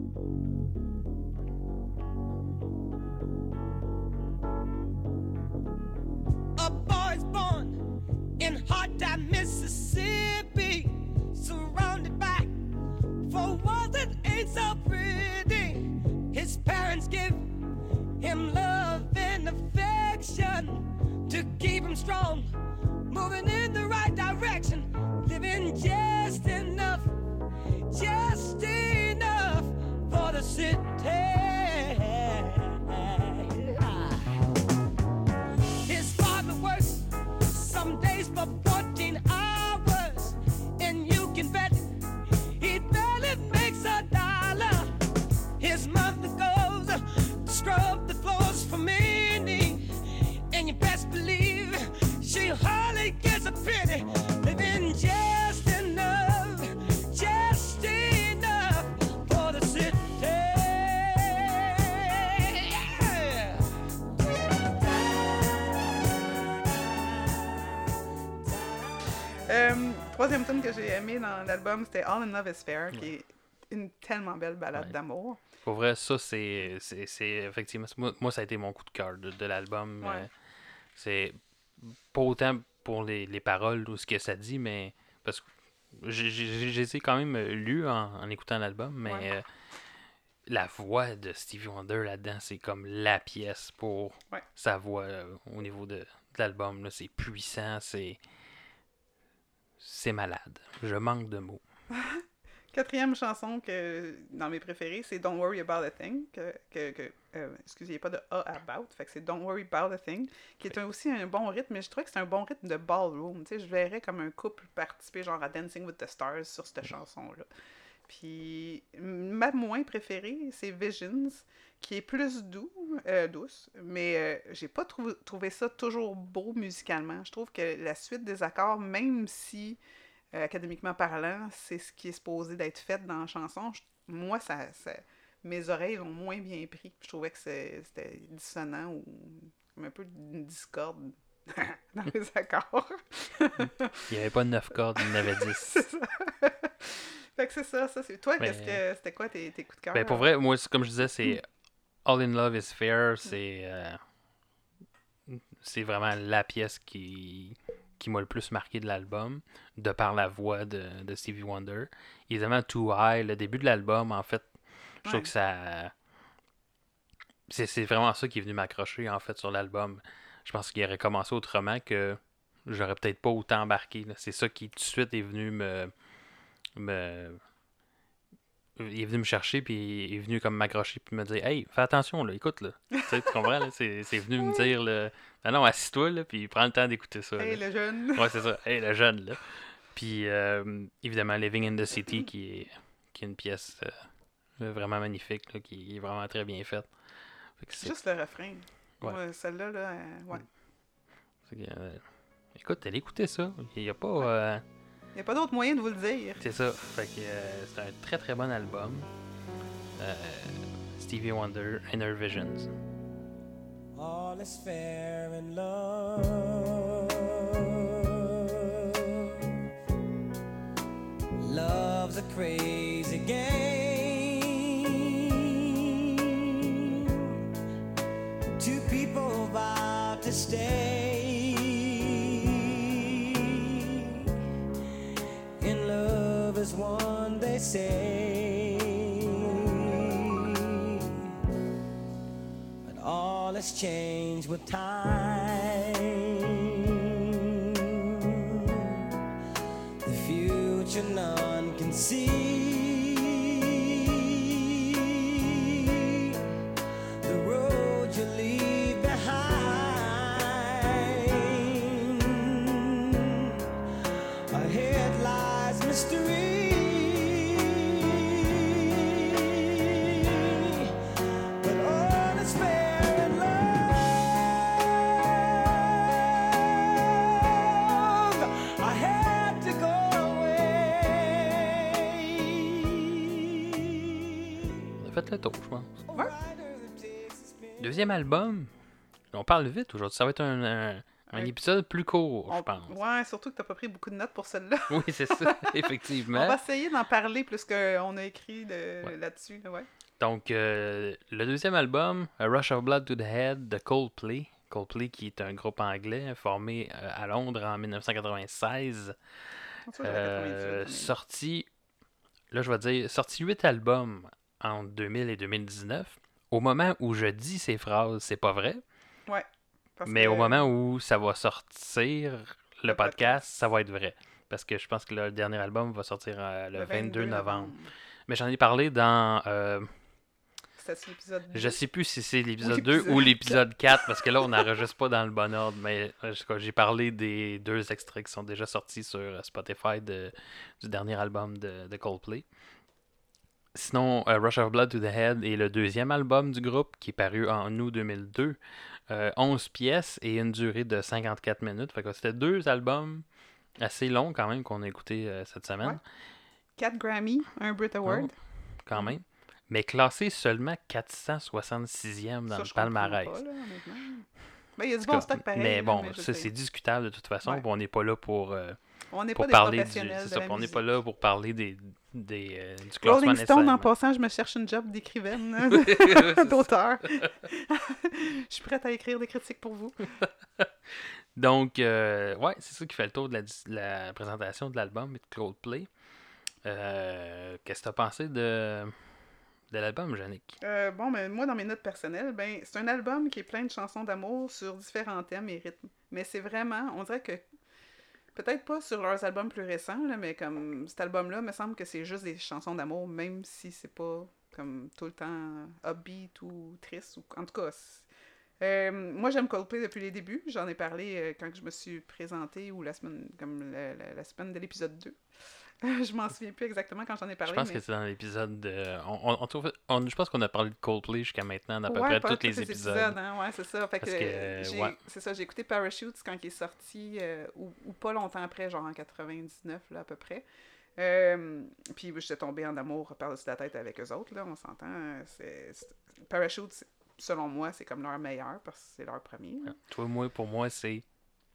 l'album, c'était All in Love is Fair, qui est une tellement belle balade Ouais. d'amour. Pour vrai, ça, c'est effectivement. Moi, ça a été mon coup de cœur de, de l'album. Ouais. Euh, C'est pas autant pour les, les paroles ou ce que ça dit, mais. Parce que j'ai- quand même lu en, en écoutant l'album, mais Ouais. euh, la voix de Stevie Wonder là-dedans, c'est comme la pièce pour Ouais. sa voix euh, au niveau de, de l'album. C'est puissant, c'est. C'est malade. Je manque de mots. Quatrième chanson que dans mes préférées, c'est Don't Worry About a Thing. Que, que, que, euh, excusez, pas de A about. Fait que c'est Don't Worry About a Thing, qui est un- aussi un bon rythme, mais je trouvais que c'est un bon rythme de ballroom. Tu sais, je verrais comme un couple participer genre à Dancing with the Stars sur cette chanson-là. Puis ma moins préférée, c'est Visions, qui est plus doux, euh, douce, mais euh, j'ai pas trou- trouvé ça toujours beau musicalement. Je trouve que la suite des accords, même si euh, académiquement parlant, c'est ce qui est supposé d'être fait dans la chanson. Je- moi, ça, ça- mes oreilles l'ont moins bien pris. Je trouvais que c'était dissonant ou un peu une discorde dans les accords. Il n'y avait pas 9 cordes, il y en avait 10. c'est ça. fait que c'est ça, ça c'est toi. Qu'est-ce que c'était quoi tes, tes coups de cœur? Ben, pour vrai, moi, comme je disais, c'est Mm. All in Love is Fair. C'est euh, c'est vraiment la pièce qui, qui m'a le plus marqué de l'album, de par la voix de, de Stevie Wonder. Évidemment, Too High, le début de l'album, en fait, je trouve que ça. C'est vraiment ça qui est venu m'accrocher, en fait, sur l'album. Je pense qu'il aurait commencé autrement que j'aurais peut-être pas autant embarqué. C'est ça qui, tout de suite, est venu me. me il est venu me chercher puis il est venu comme m'accrocher puis me dire hey fais attention là écoute là tu sais, tu comprends là c'est c'est venu me dire là non non assis-toi là puis prends le temps d'écouter ça Hey, là. le jeune. ouais c'est ça hey le jeune là puis euh, évidemment Living in the City qui est qui est une pièce euh, vraiment magnifique là, qui est vraiment très bien faite c'est- Juste le refrain. Ouais. Ouais, Celle-là, là, euh, ouais. que, euh, écoute allez écouter ça il y a pas euh, Il n'y a pas d'autre moyen de vous le dire. C'est ça. Fait que euh, c'est un très très bon album. Euh, Stevie Wonder, Inner Visions. All is fair in love. love's a crazy game. Two people vow to stay one, they say. But all has changed with time. The future none can see. Deuxième album. On parle vite aujourd'hui. Ça va être un, un- épisode plus court, je On- pense. Ouais, surtout que t'as pas pris beaucoup de notes pour celle-là. Oui, c'est ça, On effectivement. va essayer d'en parler plus qu'on a écrit Ouais. là-dessus. là, ouais. Donc, euh, le deuxième album, A Rush of Blood to the Head de Coldplay. Coldplay, qui est un groupe anglais formé euh, à Londres en 1996. Je pense que j'avais 98, Euh, sorti, là je vais dire, sorti 8 albums entre 2000 et 2019. Au moment où je dis ces phrases, c'est pas vrai. parce Mais que- au moment où ça va sortir, le podcast, ça va être vrai. Parce que je pense que le dernier album va sortir euh, le, 22 novembre. novembre. Mais j'en ai parlé dans. euh, je 2. sais plus si c'est l'épisode Ou 2 l'épisode ou l'épisode 4, parce que là, on n'enregistre pas dans le bon ordre. Mais euh, j'ai parlé des deux extraits qui sont déjà sortis sur euh, Spotify de- du dernier album de, de Coldplay. Sinon, euh, Rush of Blood to the Head est le deuxième album du groupe qui est paru en août 2002. Euh, 11 pièces et une durée de 54 minutes. Fait que c'était deux albums assez longs quand même qu'on a écoutés euh, cette semaine. Ouais. 4 Grammy, un Brit Award. Quand même. Mais classé seulement 466e dans Ça, le palmarès. pas, là, honnêtement. Ben, il y a du bon stock pareil. mais bon, ça c'est discutable de toute façon. Ouais. On n'est pas là pour, euh, On n'est pas des parler du. professionnels C'est de ça, la puis on n'est pas là pour parler des, des, euh, du classement Rolling Stone, en passant, je me cherche une job d'écrivaine, hein, d'auteur. je suis prête à écrire des critiques pour vous. Donc, euh, ouais, c'est ça qui fait le tour de la présentation de l'album et de Coldplay. Euh, Qu'est-ce que tu as pensé de, de l'album, Yannick? Euh, bon, ben, moi, dans mes notes personnelles, ben, c'est un album qui est plein de chansons d'amour sur différents thèmes et rythmes. Mais c'est vraiment, on dirait que, peut-être pas sur leurs albums plus récents, là, mais comme cet album-là, me semble que c'est juste des chansons d'amour, même si c'est pas comme tout le temps upbeat ou triste. Ou... En tout cas, euh, moi, j'aime Coldplay depuis les débuts. J'en ai parlé euh, quand je me suis présentée ou la semaine, comme la, la- la semaine de l'épisode 2. je m'en souviens plus exactement quand j'en ai parlé. Je pense mais... que c'est dans l'épisode de. On, on- on trouve- on- je pense qu'on a parlé de Coldplay jusqu'à maintenant, dans à peu Ouais, près pas tous les épisodes. hein, Ouais, c'est ça. Fait que, que, j'ai- ouais. C'est ça, j'ai écouté Parachutes quand il est sorti, euh, ou, ou pas longtemps après, genre en 99, là, à peu près. Euh, puis j'étais tombée en amour par-dessus la tête avec eux autres, là, on s'entend. c'est- Parachutes, selon moi, c'est comme leur meilleur, parce que c'est leur premier. Toi, moi, pour moi, c'est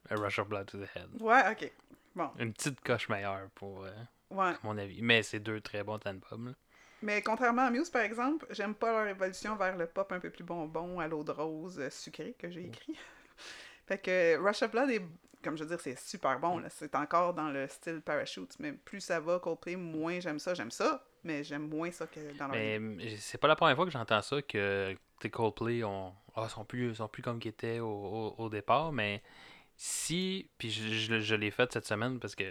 A Rush of Blood to the Head. Ouais, ok. Bon, Une petite coche meilleure, pour euh, ouais. mon avis. Mais c'est deux très bons albums. là. Mais contrairement à Muse, par exemple, j'aime pas leur évolution vers le pop un peu plus bonbon, à l'eau de rose, euh, sucré, que j'ai écrit. fait que Rush of Blood est, comme je veux dire, c'est super bon. C'est encore dans le style Parachutes, mais plus ça va, Coldplay, moins j'aime ça. J'aime ça, mais j'aime moins ça que dans leur... Mais euh, c'est pas la première fois que j'entends ça, que tes Coldplay ont, ah, sont, plus, sont plus comme qu'ils étaient au, au- au départ. Mais si, puis je, je- je l'ai fait cette semaine parce que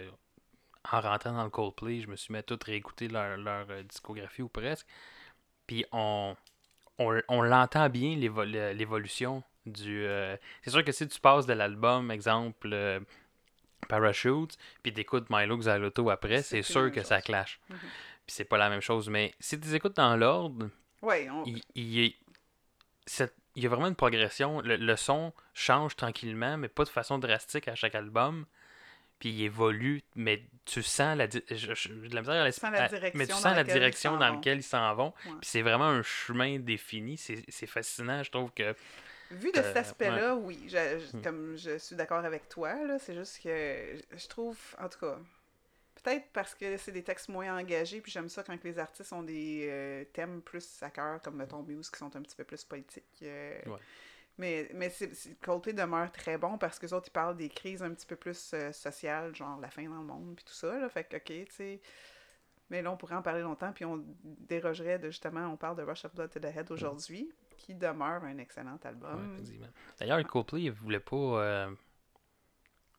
en rentrant dans le Coldplay, je me suis mis à tout réécouter leur, leur euh, discographie ou presque. Puis on, on, on l'entend bien, l'évolution du. euh, c'est sûr que si tu passes de l'album, exemple. euh, Parachute, puis t'écoutes Milo Xyloto après, C'est sûr que ça clash. Mhm. Puis c'est pas la même chose. Mais si tu écoutes dans l'ordre, Ouais, on... il, il est- cette- il y a vraiment une progression. Le, le son change tranquillement, mais pas de façon drastique à chaque album. Puis il évolue, mais tu sens la, di- je- je- j'ai de la misère à sens la à- direction mais tu dans sens la laquelle ils direction s'en dans vont. laquelle ils s'en vont. Ouais. Puis c'est vraiment un chemin défini. C'est fascinant, je trouve que. Vu de cet Euh, aspect-là, oui, je, je- Hmm. comme je suis d'accord avec toi, c'est juste que je- je trouve, en tout cas, Peut-être parce que c'est des textes moins engagés, puis j'aime ça quand les artistes ont des euh, thèmes plus à cœur, comme mettons Muse, qui sont un petit peu plus politiques. euh. Ouais. Mais, mais c'est- Coldplay demeure très bon parce que les autres, ils parlent des crises un petit peu plus euh, sociales, genre la fin dans le monde, puis tout ça. Là, fait que, ok, tu sais. Mais là, on pourrait en parler longtemps, puis on dérogerait de justement, on parle de Rush of Blood to the Head aujourd'hui, qui demeure un excellent album. D'ailleurs, Coldplay, il voulait pas euh,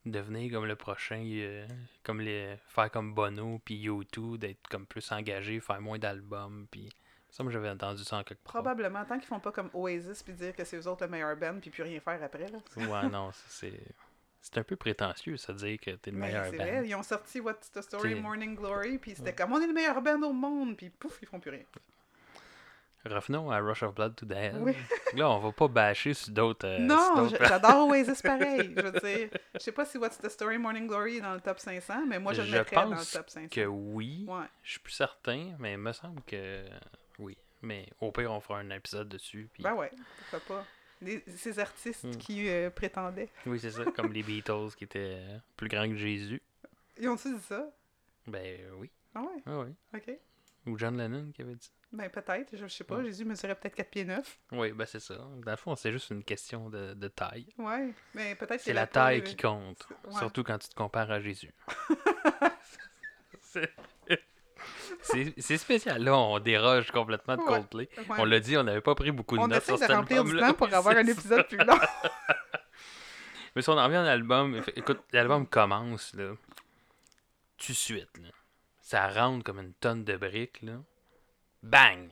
devenir comme le prochain, euh, comme les faire comme Bono puis U2, d'être comme plus engagé, faire moins d'albums, puis ça, moi j'avais entendu ça en quelque part. Probablement, tant qu'ils font pas comme Oasis, puis dire que c'est eux autres le meilleur band, puis plus rien faire après. Là. Ouais, non, c'est c'est un peu prétentieux, ça dire que t'es le Mais meilleur c'est band. vrai, ils ont sorti What's the Story, Morning Glory, puis c'était comme on est le meilleur band au monde, puis pouf, ils font plus rien. Revenons à Rush of Blood to the Head. Oui. Là, on va pas bâcher sur d'autres. euh, non, j'adore Oasis pareil. Je veux dire, je sais pas si What's the Story, Morning Glory est dans le top 500, mais moi je le Je mettrais dans le top 500. que oui. Ouais. Je suis plus certain, mais il me semble que. Mais au pire, on fera un épisode dessus. puis- Ben ouais, pourquoi pas. Ces artistes Hmm. qui euh, prétendaient. Oui, c'est ça, comme les Beatles qui étaient euh, plus grands que Jésus. Ils ont-tu dit ça? Ben euh, oui, Ah ouais, ah oui. ok. Ou John Lennon qui avait dit. Ben peut-être, je, je sais pas, Ouais. Jésus mesurait peut-être 4 pieds 9. Oui, ben c'est ça. Dans le fond, c'est juste une question de, de taille. Ouais, mais peut-être que C'est la peau taille qui compte, Ouais. surtout quand tu te compares à Jésus. C'est- c'est spécial. Là, on déroge complètement de. Coldplay. Ouais. On l'a dit, on n'avait pas pris beaucoup de On notes sur de cet remplir du album-là. temps pour avoir un épisode plus long. Mais si on en revient à l'album, écoute, l'album commence, là, tout de suite, là. Ça rentre comme une tonne de briques, là. Bang!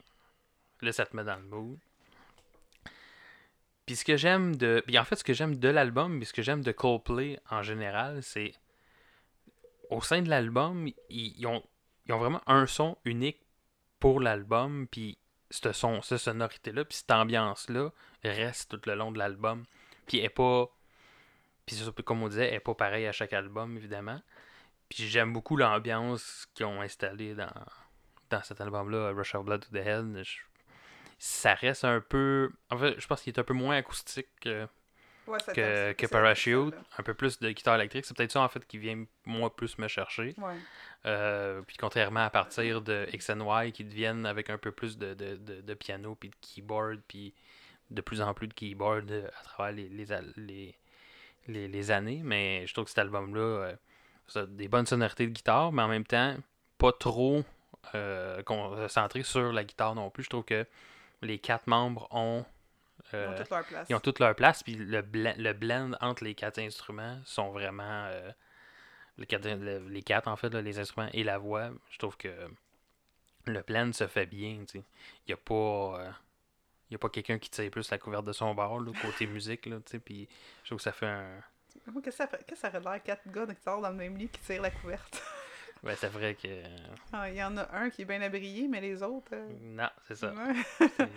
Là, ça te met dans le mood. Puis ce que j'aime de... Puis en fait, ce que j'aime de l'album, puis ce que j'aime de Coldplay en général, c'est... Au sein de l'album, ils, ils ont, ils ont vraiment un son unique pour l'album, puis ce son, cette sonorité-là, puis cette ambiance-là reste tout le long de l'album. Puis est pas... Puis comme on disait, n'est pas pareille à chaque album, évidemment. Puis j'aime beaucoup l'ambiance qu'ils ont installée dans, dans cet album-là, Rush of Blood to the. Je- ça reste un peu... En fait, je pense qu'il est un peu moins acoustique que, Ouais, que, que Parachute. ça, Un peu plus de guitare électrique. C'est peut-être ça, en fait, qui vient, moi, plus me chercher. Ouais. Euh, puis contrairement à partir de X and Y qui deviennent avec un peu plus de, de, de, de piano puis de keyboard puis de plus en plus de keyboard euh, à travers les, les, les, les, les années mais je trouve que cet album là ça a des bonnes sonorités de guitare mais en même temps pas trop euh, concentré sur la guitare non plus je trouve que les quatre membres ont Ils ont euh, toute leur place. ils ont toute leur place, puis le, blend, le blend entre les quatre instruments sont vraiment. euh, les, quatre, le- les quatre, en fait, là, les instruments et la voix. Je trouve que le blend se fait bien. Il n'y a pas. euh, y a pas quelqu'un qui tire plus la couverte de son bord, là, côté musique, là, tu sais, puis je trouve que ça fait un... Qu'est-ce que ça fait- qu'est-ce que ça aurait l'air quatre gars qui sortent dans le même lit qui tirent la couverte? Ben, c'est vrai que... Ah, Il y en a un qui est bien abrié, mais les autres. euh, Non, c'est ça. ouais.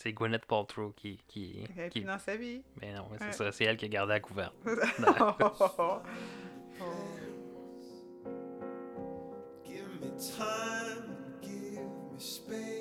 C'est- Gwyneth Paltrow qui... qui, Elle est qui... plus dans sa vie. Mais non, c'est Ouais. ça, c'est elle qui a gardé la couverte. Give me time, give me space.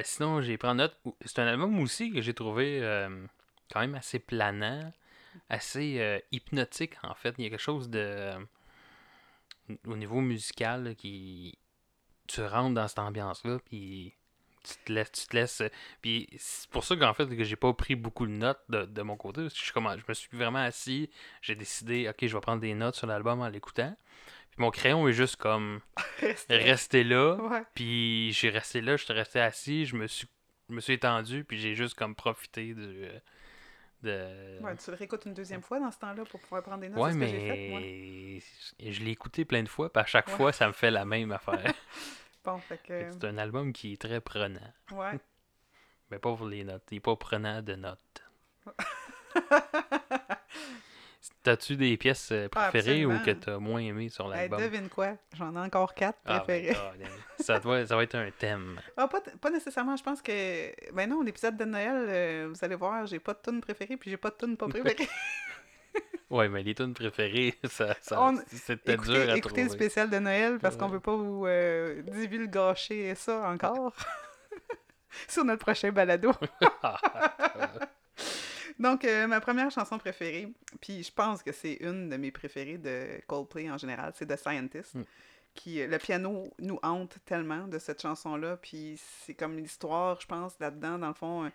Euh, sinon, j'ai pris note. C'est un album aussi que j'ai trouvé euh, quand même assez planant, assez euh, hypnotique en fait. Il y a quelque chose de. au niveau musical qui. Tu rentres dans cette ambiance-là, puis tu te laisses. Tu te laisses puis c'est pour ça qu'en fait, que j'ai pas pris beaucoup de notes de, mon côté. Je me suis vraiment assis. J'ai décidé, ok, je vais prendre des notes sur l'album en l'écoutant. Mon crayon est juste comme resté là. Ouais. Puis j'ai resté là, j'étais resté assis, je me suis, je me suis étendu, puis j'ai juste comme profité du, de. Ouais, tu le réécoutes une deuxième fois dans ce temps-là pour pouvoir prendre des notes. Ouais, c'est ce que j'ai fait, moi. mais je l'ai écouté plein de fois, puis à chaque Ouais. fois, ça me fait la même affaire. Bon, fait que. Fait que C'est un album qui est très prenant. Ouais. Mais pas pour les notes. Il est pas prenant de notes. T'as-tu des pièces euh, Ah, préférées ou que t'as moins aimé sur Hey, l'album? devine quoi? J'en ai encore quatre Ah, ben, God, ça, doit, ça va être un thème. Ah, pas, pas nécessairement, je pense que. Ben non, l'épisode de Noël, euh, vous allez voir, j'ai pas de tune préférée, puis j'ai pas de tune pas préférée. Ouais, mais les tunes préférées, ça, ça On- c'était dur écoutez à écoutez trouver. le spécial de Noël parce qu'on veut pas vous euh, divulgacher ça encore. Sur notre prochain balado. Donc, euh, ma première chanson préférée, puis je pense que c'est une de mes préférées de Coldplay en général, c'est The Scientist. Mm. Qui, euh, le piano nous hante tellement de cette chanson-là, puis c'est comme l'histoire, je pense, là-dedans, dans le fond, un,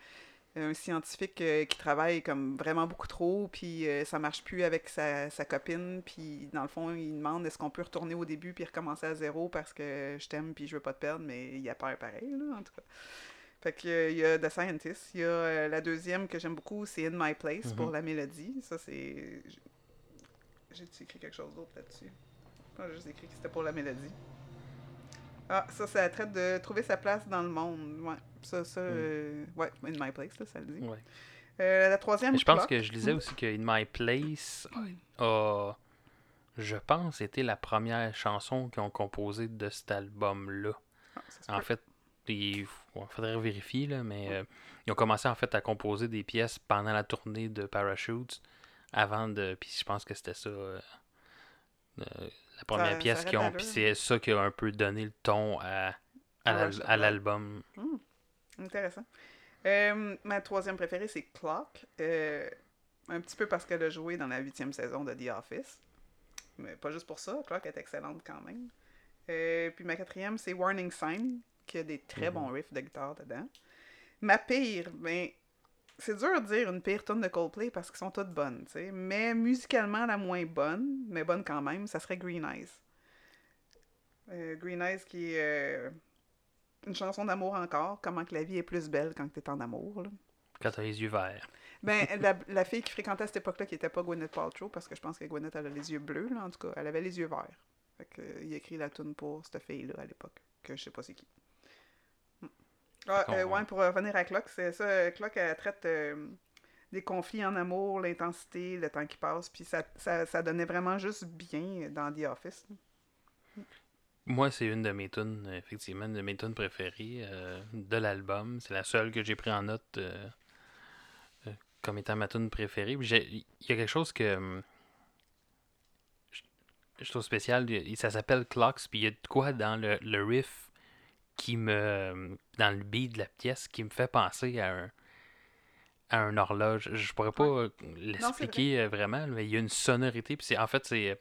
un scientifique euh, qui travaille comme vraiment beaucoup trop, puis euh, ça marche plus avec sa, sa copine, puis dans le fond, il demande est-ce qu'on peut retourner au début puis recommencer à zéro parce que je t'aime puis je veux pas te perdre, mais il a peur pareil, là, en tout cas. Fait que, euh, il y a The Scientist. Il y a euh, la deuxième que j'aime beaucoup, c'est In My Place pour Mhm. la mélodie. Ça, c'est. J'ai écrit quelque chose d'autre là-dessus? J'ai juste écrit que c'était pour la mélodie. Ah, ça, ça traite de trouver sa place dans le monde. Ouais, ça, ça. euh, Ouais, In My Place, là, ça le dit. Ouais. Euh, la troisième. Mais je pense que je lisais aussi que In My Place Oui. a, je pense, été la première chanson qu'ils ont composée de cet album-là. Ah, En peut. fait, il faudrait vérifier, là, mais euh, ils ont commencé en fait à composer des pièces pendant la tournée de Parachutes avant de. Puis je pense que c'était ça. euh, euh, la première ça pièce qu'ils ont. Puis c'est ça qui a un peu donné le ton à, à Blood. l'album. Intéressant. Euh, ma troisième préférée, c'est Clock. Un petit peu parce qu'elle a joué dans la huitième saison de The Office. Mais pas juste pour ça. Clock est excellente quand même. Puis ma quatrième, c'est Warning Sign, qui a des très bons riffs de guitare dedans. Ma pire, ben, c'est dur de dire une pire tune de Coldplay parce qu'elles sont toutes bonnes, tu sais. Mais musicalement, la moins bonne, mais bonne quand même, ça serait Green Eyes. Euh, Green Eyes qui est euh, une chanson d'amour encore, comment que la vie est plus belle quand t'es en amour. Là. Quand t'as les yeux verts. Ben, la, la fille qui fréquentait à cette époque-là, qui était pas Gwyneth Paltrow, parce que je pense que Gwyneth, elle a les yeux bleus, là, en tout cas. Elle avait les yeux verts. Fait que, euh, il a écrit la tune pour cette fille-là à l'époque, que je sais pas c'est qui. Ah, euh, ouais, pour revenir à Clock, c'est ça. euh, Clock, elle traite euh, des conflits en amour, l'intensité, le temps qui passe, puis ça, ça, ça donnait vraiment juste bien dans The Office. Moi, c'est une de mes tunes, effectivement, une de mes tunes préférées euh, de l'album. C'est la seule que j'ai pris en note comme étant ma tune préférée. Il y a quelque chose que hum, je, je trouve spécial. Ça s'appelle Clocks, puis il y a de quoi dans le, le riff qui me. dans le beat de la pièce qui me fait penser à un à un horloge. Je pourrais pas euh, l'expliquer euh, vraiment, mais il y a une sonorité. Puis c'est en fait, c'est euh,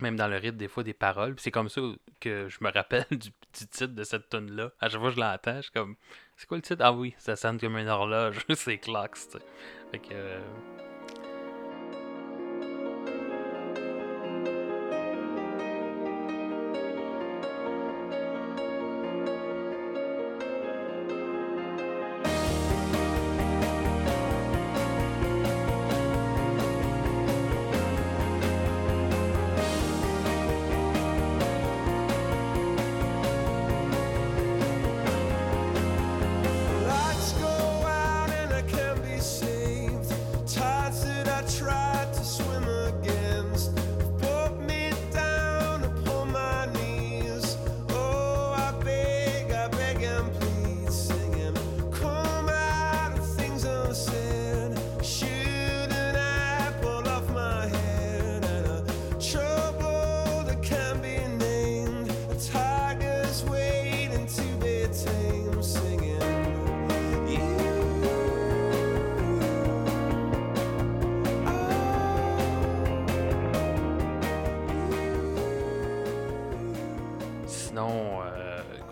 même dans le rythme des fois des paroles. Puis c'est comme ça que je me rappelle du, du titre de cette tune là. À chaque fois que je l'entends, je suis comme c'est quoi le titre? Ah oui, ça sonne comme une horloge, c'est Clocks. tu sais. Fait que euh,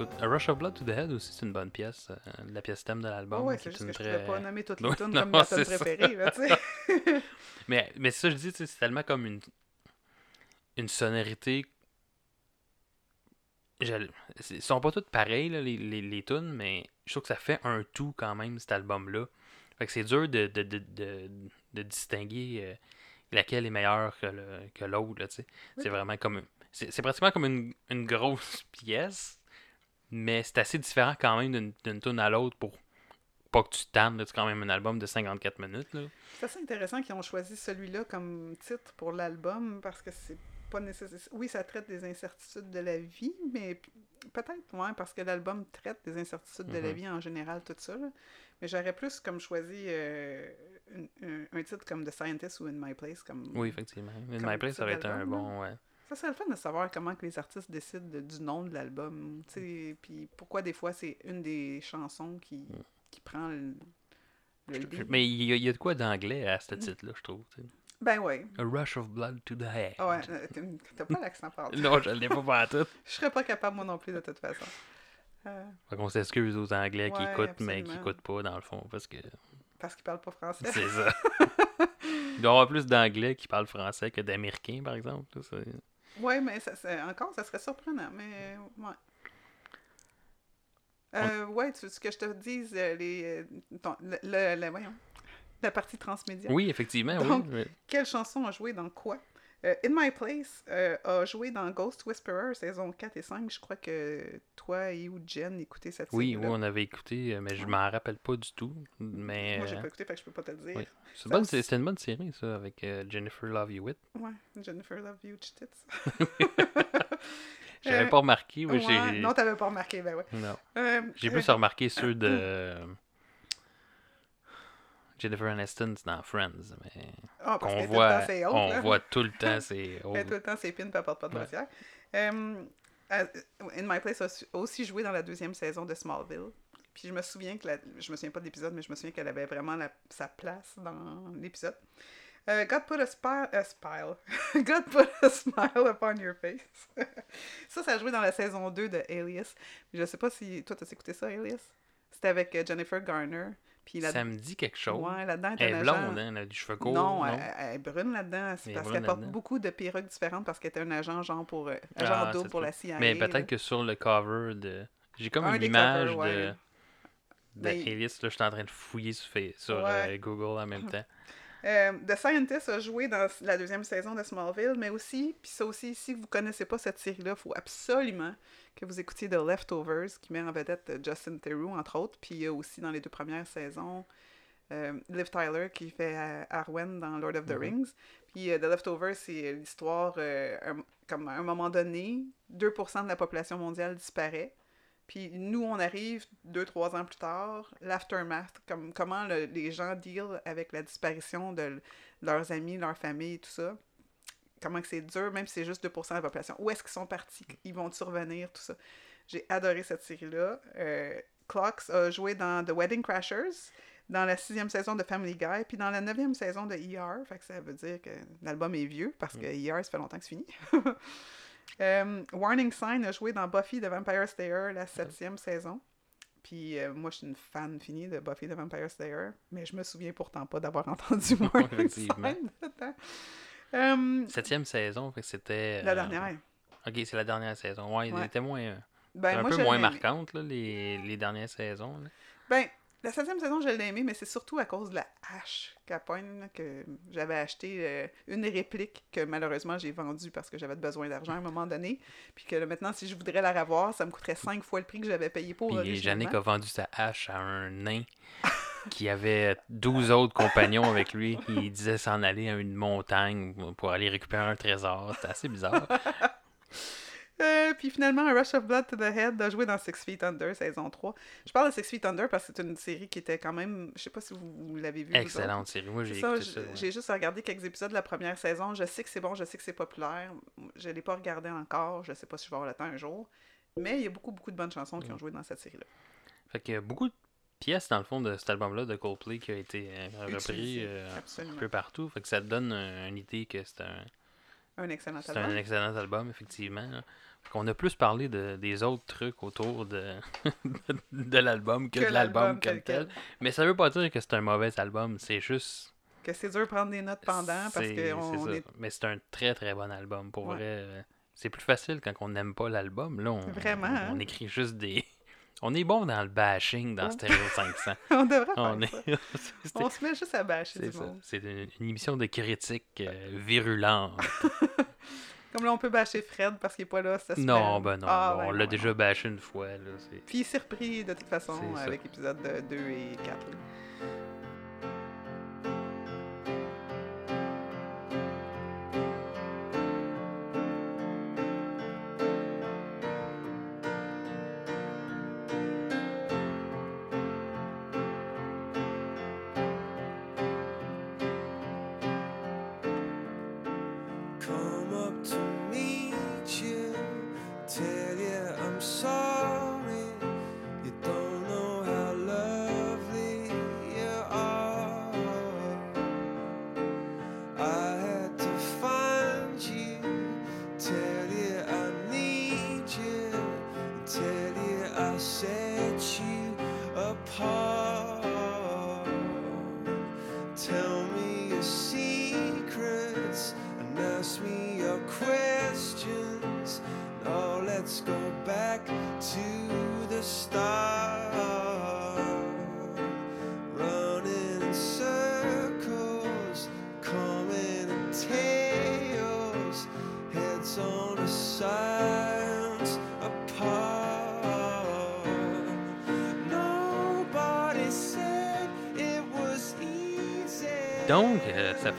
écoute, A Rush of Blood to the Head aussi, c'est une bonne pièce. euh, la pièce thème de l'album. Ah ouais, c'est est juste une que je très- pourrais pas nommer toutes les tunes comme ma tune préférée, là. Mais, mais ça, je dis, c'est tellement comme une, une sonorité. Je- Ils sont pas toutes pareilles, là, les, les, les tunes, mais je trouve que ça fait un tout quand même, cet album-là. Fait que c'est dur de, de, de, de, de distinguer euh, laquelle est meilleure que le- que l'autre, là, tu sais. C'est vraiment comme. C'est c'est pratiquement comme une, une grosse pièce, mais c'est assez différent quand même d'une tune à l'autre pour pas que tu tannes. C'est quand même un album de 54 minutes. C'est assez intéressant qu'ils ont choisi celui-là comme titre pour l'album parce que c'est pas nécessaire. Oui, ça traite des incertitudes de la vie, mais peut-être, ouais, parce que l'album traite des incertitudes de la Mhm. vie en général, tout ça. là. Mais j'aurais plus comme choisi euh, un, un titre comme The Scientist ou In My Place. Comme... Oui, effectivement. In Comme My Place, ça aurait été un bon. Ouais. Ça serait le fun de savoir comment que les artistes décident de- du nom de l'album. tu sais, Puis pourquoi des fois c'est une des chansons qui, qui prend le. Mais il y, y a de quoi d'anglais à ce titre-là, je trouve. Ben ouais. A Rush of Blood to the Head. Ouais, euh, t'as- pas l'accent par Non, je l'ai pas pas tout. Je serais pas capable moi non plus de toute façon. Euh, Fait qu'on s'excuse aux Anglais qui écoutent, mais qui écoutent pas, dans le fond, parce que parce qu'ils parlent pas français. c'est ça. Il doit y avoir plus d'Anglais qui parlent français que d'Américains, par exemple. Ouais, mais ça, ça- encore, ça serait surprenant, mais ouais. Euh, ouais, tu veux que je te dise euh, les, euh, ton- le, le- le- voyons, la partie transmédia? Oui, effectivement, Donc, oui. mais- Quelle chanson a joué dans quoi? Euh, In My Place euh, a joué dans Ghost Whisperer, saison 4 et 5. Je crois que toi et ou Jen écoutaient cette Oui, série-là. oui, on avait écouté, euh, mais je m'en rappelle pas du tout. Mais Moi, j'ai pas écouté, fait que je peux pas te le dire. oui. c'est une bonne- aussi- c'était une bonne série, ça, avec euh, Jennifer Love Hewitt. Ouais, Jennifer Love Huge Tits. J'avais pas remarqué, oui, Ouais. Non, t'avais pas remarqué, ben ouais. Non. J'ai plus remarqué ceux de Jennifer Aniston dans Friends, mais ah, parce qu'elle est tout le voit, temps, c'est haute, on là. voit tout le temps c'est Elle est tout le temps ses pins, elle porte pas de brassière. Euh, euh, In My Place a aussi joué dans la deuxième saison de Smallville. Puis je me souviens que la- je me souviens pas de l'épisode, mais je me souviens qu'elle avait vraiment la- sa place dans l'épisode. Euh, God put a, spi- a spile. God put a smile upon your face. ça, ça a joué dans la saison 2 de Alias. Je sais pas si toi t'as écouté ça, Alias? C'était avec Jennifer Garner. Puis. Ça me dit quelque chose. Ouais, là-dedans, elle est blonde, hein, elle a du cheveu court. non, Non, Elle, est brune là-dedans. C'est parce qu'elle porte beaucoup de perruques différentes parce qu'elle était un agent genre pour euh, agent Ah, ça double pour la CIA. Mais là. peut-être que sur le cover de. J'ai comme Un une image covers, ouais. de. De Mais- Alias, là, je suis en train de fouiller sur, Fa- sur Ouais. euh, Google en même temps. Euh, The Scientist a joué dans la deuxième saison de Smallville, mais aussi, puis ça aussi, si vous connaissez pas cette série-là, il faut absolument que vous écoutiez The Leftovers, qui met en vedette euh, Justin Theroux, entre autres, puis il y a aussi dans les deux premières saisons euh, Liv Tyler qui fait Arwen dans Lord of the Mhm. Rings. Puis euh, The Leftovers, c'est l'histoire, comme à un moment donné, 2% de la population mondiale disparaît. Puis nous, on arrive deux, trois ans plus tard, l'aftermath, comme comment le- les gens deal avec la disparition de leurs amis, leur famille, tout ça. Comment que c'est dur, même si c'est juste 2% de la population. Où est-ce qu'ils sont partis? Ils vont survenir, tout ça. J'ai adoré cette série-là. Euh, Clocks a joué dans The Wedding Crashers, dans la sixième saison de Family Guy, puis dans la neuvième saison de ER. Fait que ça veut dire que l'album est vieux, parce que ER, ça fait longtemps que c'est fini. Euh, Warning Sign a joué dans Buffy the Vampire Slayer, la septième saison. Puis euh, moi, je suis une fan finie de Buffy the Vampire Slayer, mais je me souviens pourtant pas d'avoir entendu Warning. Sign dedans. Euh, Septième saison, fait que c'était. la euh, dernière. Ok, c'est la dernière saison. Ouais, elle Ouais. était moins. Ben, un moi, peu moins marquante, là, les, les dernières saisons. là. Ben, la septième saison, je l'ai aimé, mais c'est surtout à cause de la hache Capone là, que j'avais acheté euh, une réplique que malheureusement j'ai vendue parce que j'avais besoin d'argent à un moment donné. Puis que là, maintenant, si je voudrais la revoir, ça me coûterait cinq fois le prix que j'avais payé pour Puis. Yannick a vendu sa hache à un nain qui avait 12 autres compagnons avec lui. Il disait s'en aller à une montagne pour aller récupérer un trésor. C'était assez bizarre. Euh, puis finalement, A Rush of Blood to the Head a joué dans Six Feet Under, saison 3. Je parle de Six Feet Under parce que c'est une série qui était quand même... Je sais pas si vous, vous l'avez vu. vous autres. Excellente série. Moi, j'ai C'est ça, ouais. j'ai juste regardé quelques épisodes de la première saison. Je sais que c'est bon, je sais que c'est populaire. Je l'ai pas regardé encore. Je sais pas si je vais avoir le temps un jour. Mais il y a beaucoup, beaucoup de bonnes chansons qui ont joué dans cette série-là. Fait qu'il y a beaucoup de pièces, dans le fond, de cet album-là de Coldplay qui a été euh, repris euh, un peu partout. Fait que ça te donne une idée que c'est un, Un excellent c'est album. un excellent album, effectivement. Qu'on a plus parlé de, des autres trucs autour de, de l'album que, Que de l'album comme tel tel. Mais ça veut pas dire que c'est un mauvais album, c'est juste. Que c'est dur de prendre des notes pendant parce que on est Mais c'est un très très bon album. Pour Ouais. vrai, euh, c'est plus facile quand on n'aime pas l'album. Là, on, Vraiment, on, hein? on écrit juste des. On est bon dans le bashing dans. Stereo 500. on devrait on est. On se met juste à c'est du ça. monde. C'est une, une émission de critique euh, virulente. Comme là, on peut bâcher Fred parce qu'il est pas là cette semaine. Non, ben non, Ah, on ben l'a déjà bâché une fois. Là, Puis il s'est repris de toute façon avec épisode 2 et 4. Come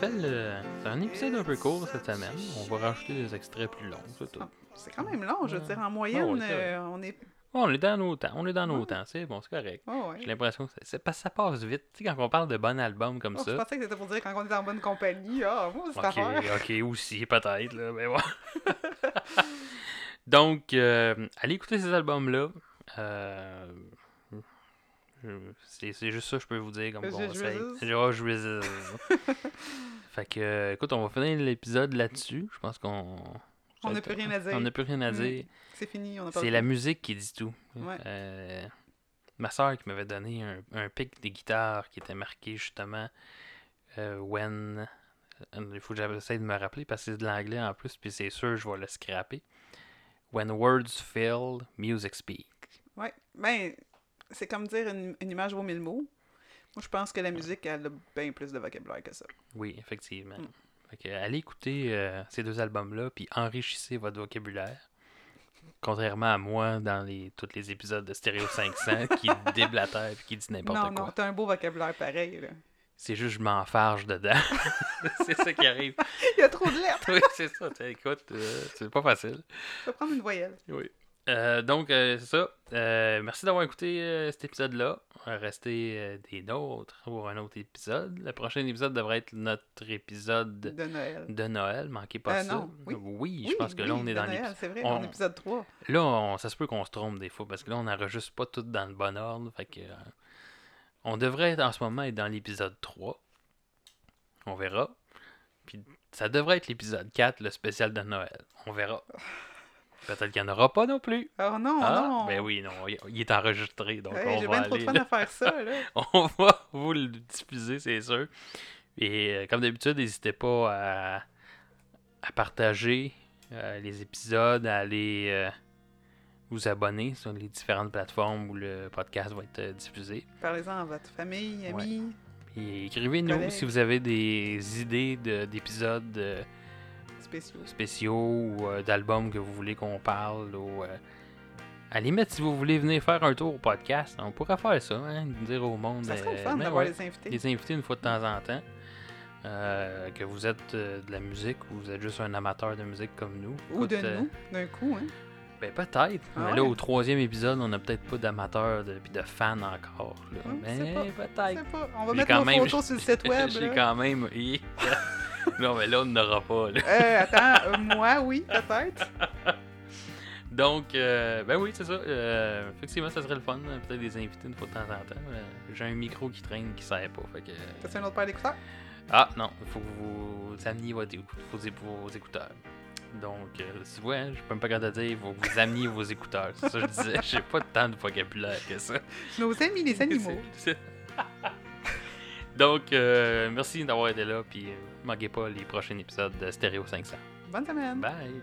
euh. C'est un épisode un peu court cette semaine. On va rajouter des extraits plus longs. c'est tout. Ah, C'est quand même long, je veux dire. En moyenne, ouais, c'est vrai. euh, on est. Oh, on est dans nos temps. On est dans nos Ouais. temps. C'est bon, c'est correct. Oh, ouais. J'ai l'impression que c'est- c'est parce que ça passe vite. Tu sais, quand on parle de bon album comme Oh, je ça. pensais que c'était pour dire quand on est en bonne compagnie. Ah, moi, c'est Ok, affaire. ok, aussi, peut-être, là, mais bon. Donc, euh, allez écouter ces albums-là. Euh, je- c'est juste ça que je peux vous dire comme conseil. résus. fait que, écoute, on va finir l'épisode là-dessus. Je pense qu'on. On n'a plus rien à dire. On n'a plus rien à Mm. dire. C'est fini, C'est la musique qui dit tout. Ouais. Euh, ma soeur qui m'avait donné un, un pic des guitares qui était marqué justement euh, When. euh, Il faut que j'essaie de me rappeler parce que c'est de l'anglais en plus, puis c'est sûr je vais le scraper. When words fail, music speak. Ouais. Ben, c'est comme dire une, une image vaut mille mots. Moi, je pense que la musique, elle a bien plus de vocabulaire que ça. Oui, effectivement. Mm. Fait que, allez écouter euh, ces deux albums-là, puis enrichissez votre vocabulaire. Contrairement à moi dans les, tous les épisodes de Stereo 500 qui déblatère et qui dit n'importe Non, quoi. non, t'as un beau vocabulaire pareil. Là. C'est juste je m'enfarge dedans. c'est ça qui arrive. Il y a trop de lettres. Oui, c'est ça. Écoute, euh, c'est pas facile. Je vais prendre une voyelle. Oui. Euh, donc, euh, c'est ça. Euh, merci d'avoir écouté cet épisode-là. Restez des nôtres pour un autre épisode. Le prochain épisode devrait être notre épisode De Noël. de Noël. Manquez pas ça. non, oui. je pense que là, on est dans l'épisode. C'est vrai, on- en épisode 3. Là, on- ça se peut qu'on se trompe des fois parce que là, on n'enregistre pas tout dans le bon ordre. Fait que, on devrait être, en ce moment être dans l'épisode 3. On verra. Puis ça devrait être l'épisode 4, le spécial de Noël. On verra. Peut-être qu'il n'y en aura pas non plus. Oh non, Ah, non. ben oui, non, il- est enregistré. Donc Hey, on J'ai va bien trop de fun à faire ça. Là. on va vous le diffuser, c'est sûr. Et euh, comme d'habitude, n'hésitez pas à, à partager euh, les épisodes, à aller euh, vous abonner sur les différentes plateformes où le podcast va être diffusé. Parlez-en à votre famille, amis. Et écrivez-nous si vous avez des idées de- d'épisodes spéciaux. spéciaux ou euh, d'albums que vous voulez qu'on parle. Ou, euh, à la limite, si vous voulez venir faire un tour au podcast, on pourrait faire ça, hein, dire au monde. Ça serait le euh, fun d'avoir ouais, les invités. les invités une fois de temps en temps. Euh, que vous êtes euh, de la musique ou vous êtes juste un amateur de musique comme nous. Ou de Écoute, euh, nous, d'un coup. Hein. ben peut-être. Ah mais là, ouais? au troisième épisode, on n'a peut-être pas d'amateurs de, puis de fans encore. Là. Hum, mais peut-être. On va mettre nos même- photos sur le site web. J'ai quand même. Non, mais là, on n'aura pas. là. Euh, attends, euh, moi, oui, peut-être. Donc, euh, ben oui, c'est ça. Euh, effectivement, ça serait le fun. euh, Peut-être des invités une fois de temps en temps. J'ai un micro qui traîne qui sert pas. Fait que... T'as-tu un autre paire d'écouteurs? Ah non, il faut que vous ameniez vos, vos écouteurs. Donc, euh, tu vois, hein, je peux même pas quand dire, vous, vous ameniez vos écouteurs. C'est ça que je disais. J'ai pas tant de vocabulaire que ça. Nos amis les animaux. C'est- donc, euh, merci d'avoir été là. Puis, ne manquez pas les prochains épisodes de Stereo 500. Bonne semaine. Bye.